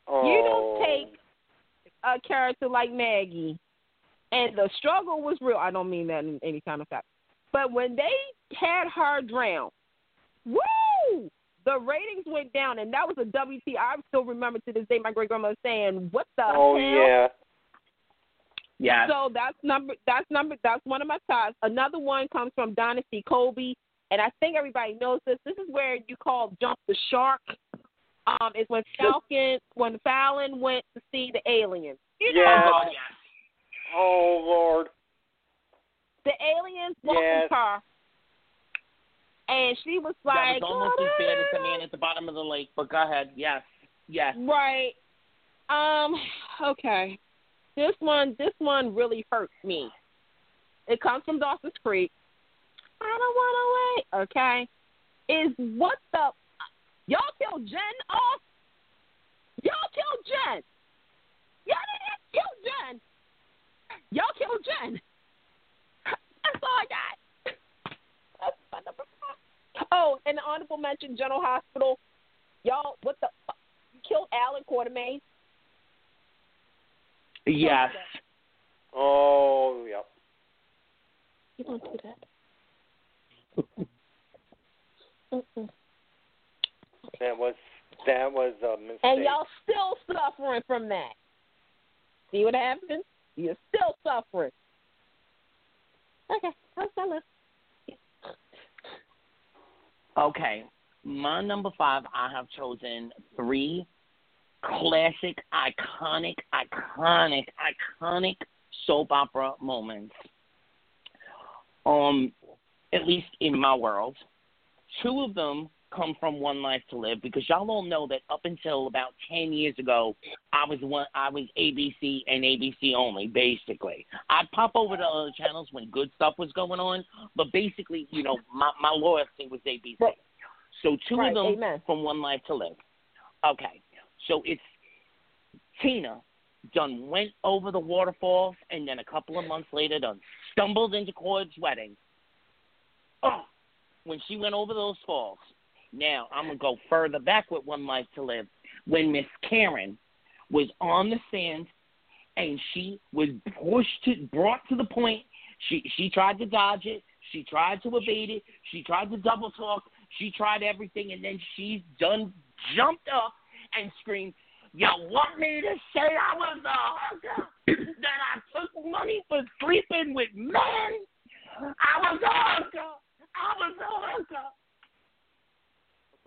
Oh. you don't take a character like Maggie, and the struggle was real. I don't mean that in any kind of fact. But when they had her drown, woo! The ratings went down, and that was a WT. I still remember to this day my great grandmother saying, "What the Oh hell?" yeah. Yeah. So that's number that's number that's one of my ties. Another one comes from Dynasty Kobe, and I think everybody knows this. This is where you call jump the shark. Um, is when Falcon when Fallon went to see the aliens. You know, Yeah. Oh. Lord. the aliens walked Yes. her, and she was like, That like, was almost "Oh, as bad as the man at the bottom of the lake. But go ahead. Yes. Yes. Right. Um. Okay. This one. This one really hurt me. It comes from Dawson's Creek. I don't want to wait. Okay. Is what the y'all killed Jen off? Y'all killed Jen. Y'all didn't kill Jen. Y'all killed Jen. That's all I got. That's my number five. Oh, and the honorable mention, General Hospital. Y'all, what the fuck? You killed Alan Quartermaine. Yes. Oh yep. You don't do that. [laughs] Mm-mm. That was that was a mistake. And y'all still suffering from that. See what happened? You're still suffering. Okay, that's my list. Okay. My number five, I have chosen three classic, iconic, iconic, iconic soap opera moments. Um, at least in my world. Two of them come from One Life to Live because y'all all know that up until about ten years ago, I was one, I was ABC and ABC only, basically. I'd pop over to other channels when good stuff was going on, but basically, you know, my my loyalty was ABC. Right. So two Right, of them amen. from One Life to Live. Okay, so it's Tina done went over the waterfalls, and then a couple of months later done stumbled into Cord's wedding. Oh, when she went over those falls. Now I'm gonna go further back with One Life to Live. When Miss Karen was on the sand and she was pushed to brought to the point. She she tried to dodge it. She tried to evade it. She tried to double talk. She tried everything, and then she done jumped up and screamed, "You want me to say I was a hooker? [coughs] that I took money for sleeping with men? I was a hooker. I was a hooker."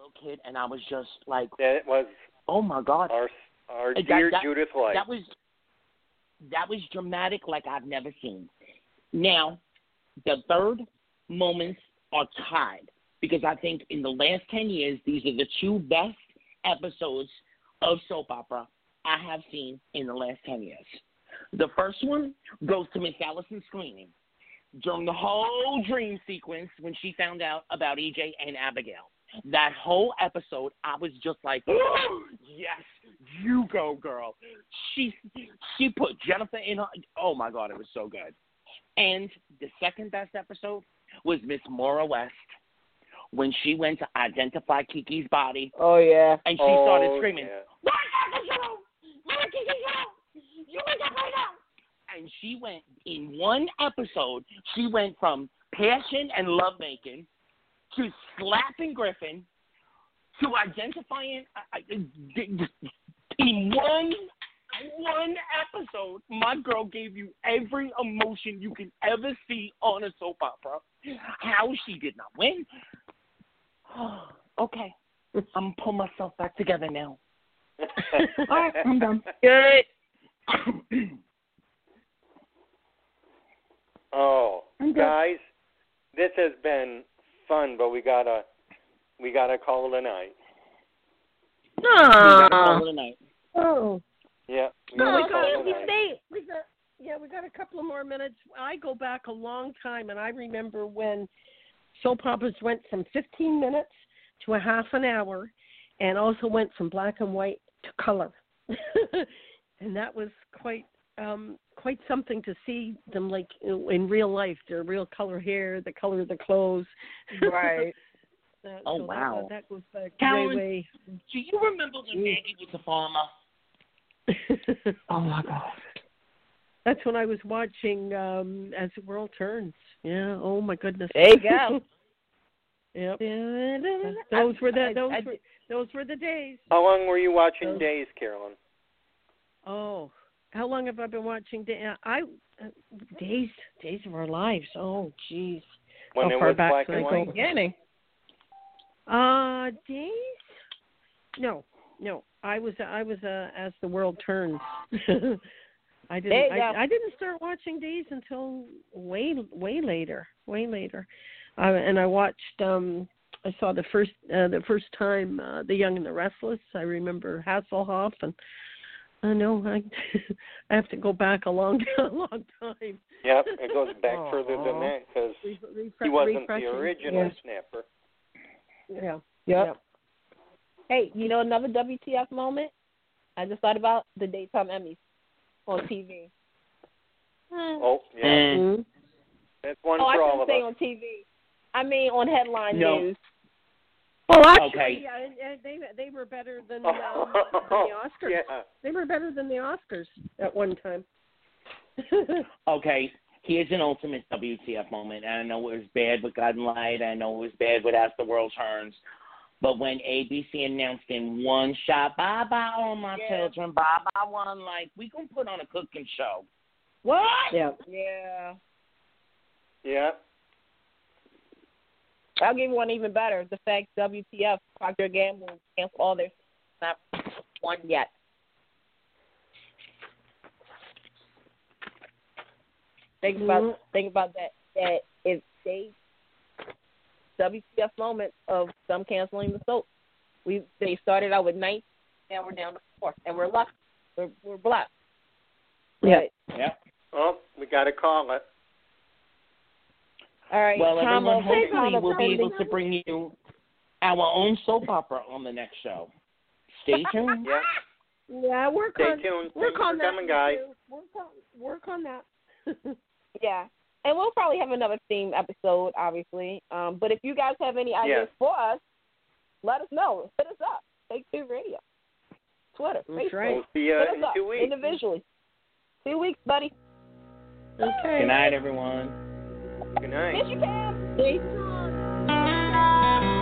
Little kid, and I was just like, that was "Oh my God!" our our That- dear that- Judith Light. That was that was dramatic like I've never seen. Now, the third moments are tied because I think in the last ten years these are the two best episodes of soap opera I have seen in the last ten years. The first one goes to Miss Allison screaming during the whole dream sequence when she found out about EJ and Abigail. That whole episode, I was just like, [gasps] yes, you go, girl. She she put Jennifer in her. Oh my God, it was so good. And the second best episode was Miss Maura West when she went to identify Kiki's body Oh yeah. and she oh, started screaming, Yeah. "Where is you? Where is you? You wake up right now!" And she went in one episode. She went from passion and lovemaking to slapping Griffin to identifying I, I, in one one episode, my girl gave you every emotion you can ever see on a soap opera. How she did not win. [gasps] okay. I'm gonna pull myself back together now. [laughs] All right, I'm done. Good. oh, I'm good. guys, this has been fun, but we gotta we gotta call it a night. We gotta call it a night. Oh, Yeah. We no, we call it got a we stay. We got yeah, we got a couple of more minutes. I go back a long time, and I remember when soap operas went from 15 minutes to a half an hour, and also went from black and white to color, [laughs] and that was quite um quite something to see them like in real life. Their real color hair, the color of the clothes. Right. [laughs] That- Oh, so that- wow. That, goes back Carolyn- way Do you remember when Maggie was a farmer? [laughs] Oh my god. That's when I was watching um As the World Turns. Yeah. Oh my goodness. There you go. [laughs] yep. I- Those were the I- those I- were those were the days. How long were you watching Oh. Days, Carolyn? Oh, how long have I been watching? Da- I uh, days days of our lives. Oh, jeez. When How it far was back black can and I go? white? Beginning. Uh, days? No, no. I was I was uh, as the world turns. [laughs] I didn't you go. I, I didn't start watching Days until way way later, way later. Uh, and I watched um I saw the first uh, the first time uh, The Young and the Restless. I remember Hasselhoff and I know I [laughs] I have to go back a long [laughs] a long time. Yep, it goes back [laughs] further than that because Re- refre- he wasn't the refreshing. original snapper. Yeah. Yep. Yep. Hey, you know another WTF moment? I just thought about the daytime Emmys on TV. Oh, yeah, And Mhm. that's one oh, I for all shouldn't of say on TV. I mean on headline No. news. Well, actually, Okay. yeah, and, and they they were better than, [laughs] um, than the Oscars. yeah. They were better than the Oscars at one time. [laughs] okay, here's an ultimate WTF moment. And I know it was bad with Guiding Light. I know it was bad with As the World Turns. But when ABC announced in one shot, bye bye all my Yeah. children, bye bye one, like we can put on a cooking show. What? yeah. Yeah. Yeah. I'll give you one even better. The fact WTF Procter and Gamble canceled all their not one yet. Think about Mhm. think about that. That if they WTF moment of them canceling the soap, we they started out with nine, now we're down to four, and we're lucky. We're we're blessed. Yeah. Yeah. Oh, we got to call it. All right. Well, Tom, everyone, okay, hopefully we'll be able to bring you our own soap opera on the next show. Stay [laughs] tuned. Yeah. Yeah, work Stay on tuned. work Thanks on for that. coming, guys. you two. Work on work on that. [laughs] Yeah. And we'll probably have another theme episode, obviously. Um, but if you guys have any ideas for us, let us know. Hit us up. Take Two Radio. Twitter, That's Facebook. right. We'll see you Hit us in up two weeks. individually. Two weeks, buddy. okay. Good night, everyone. Good night. Yes, you can. Stay strong.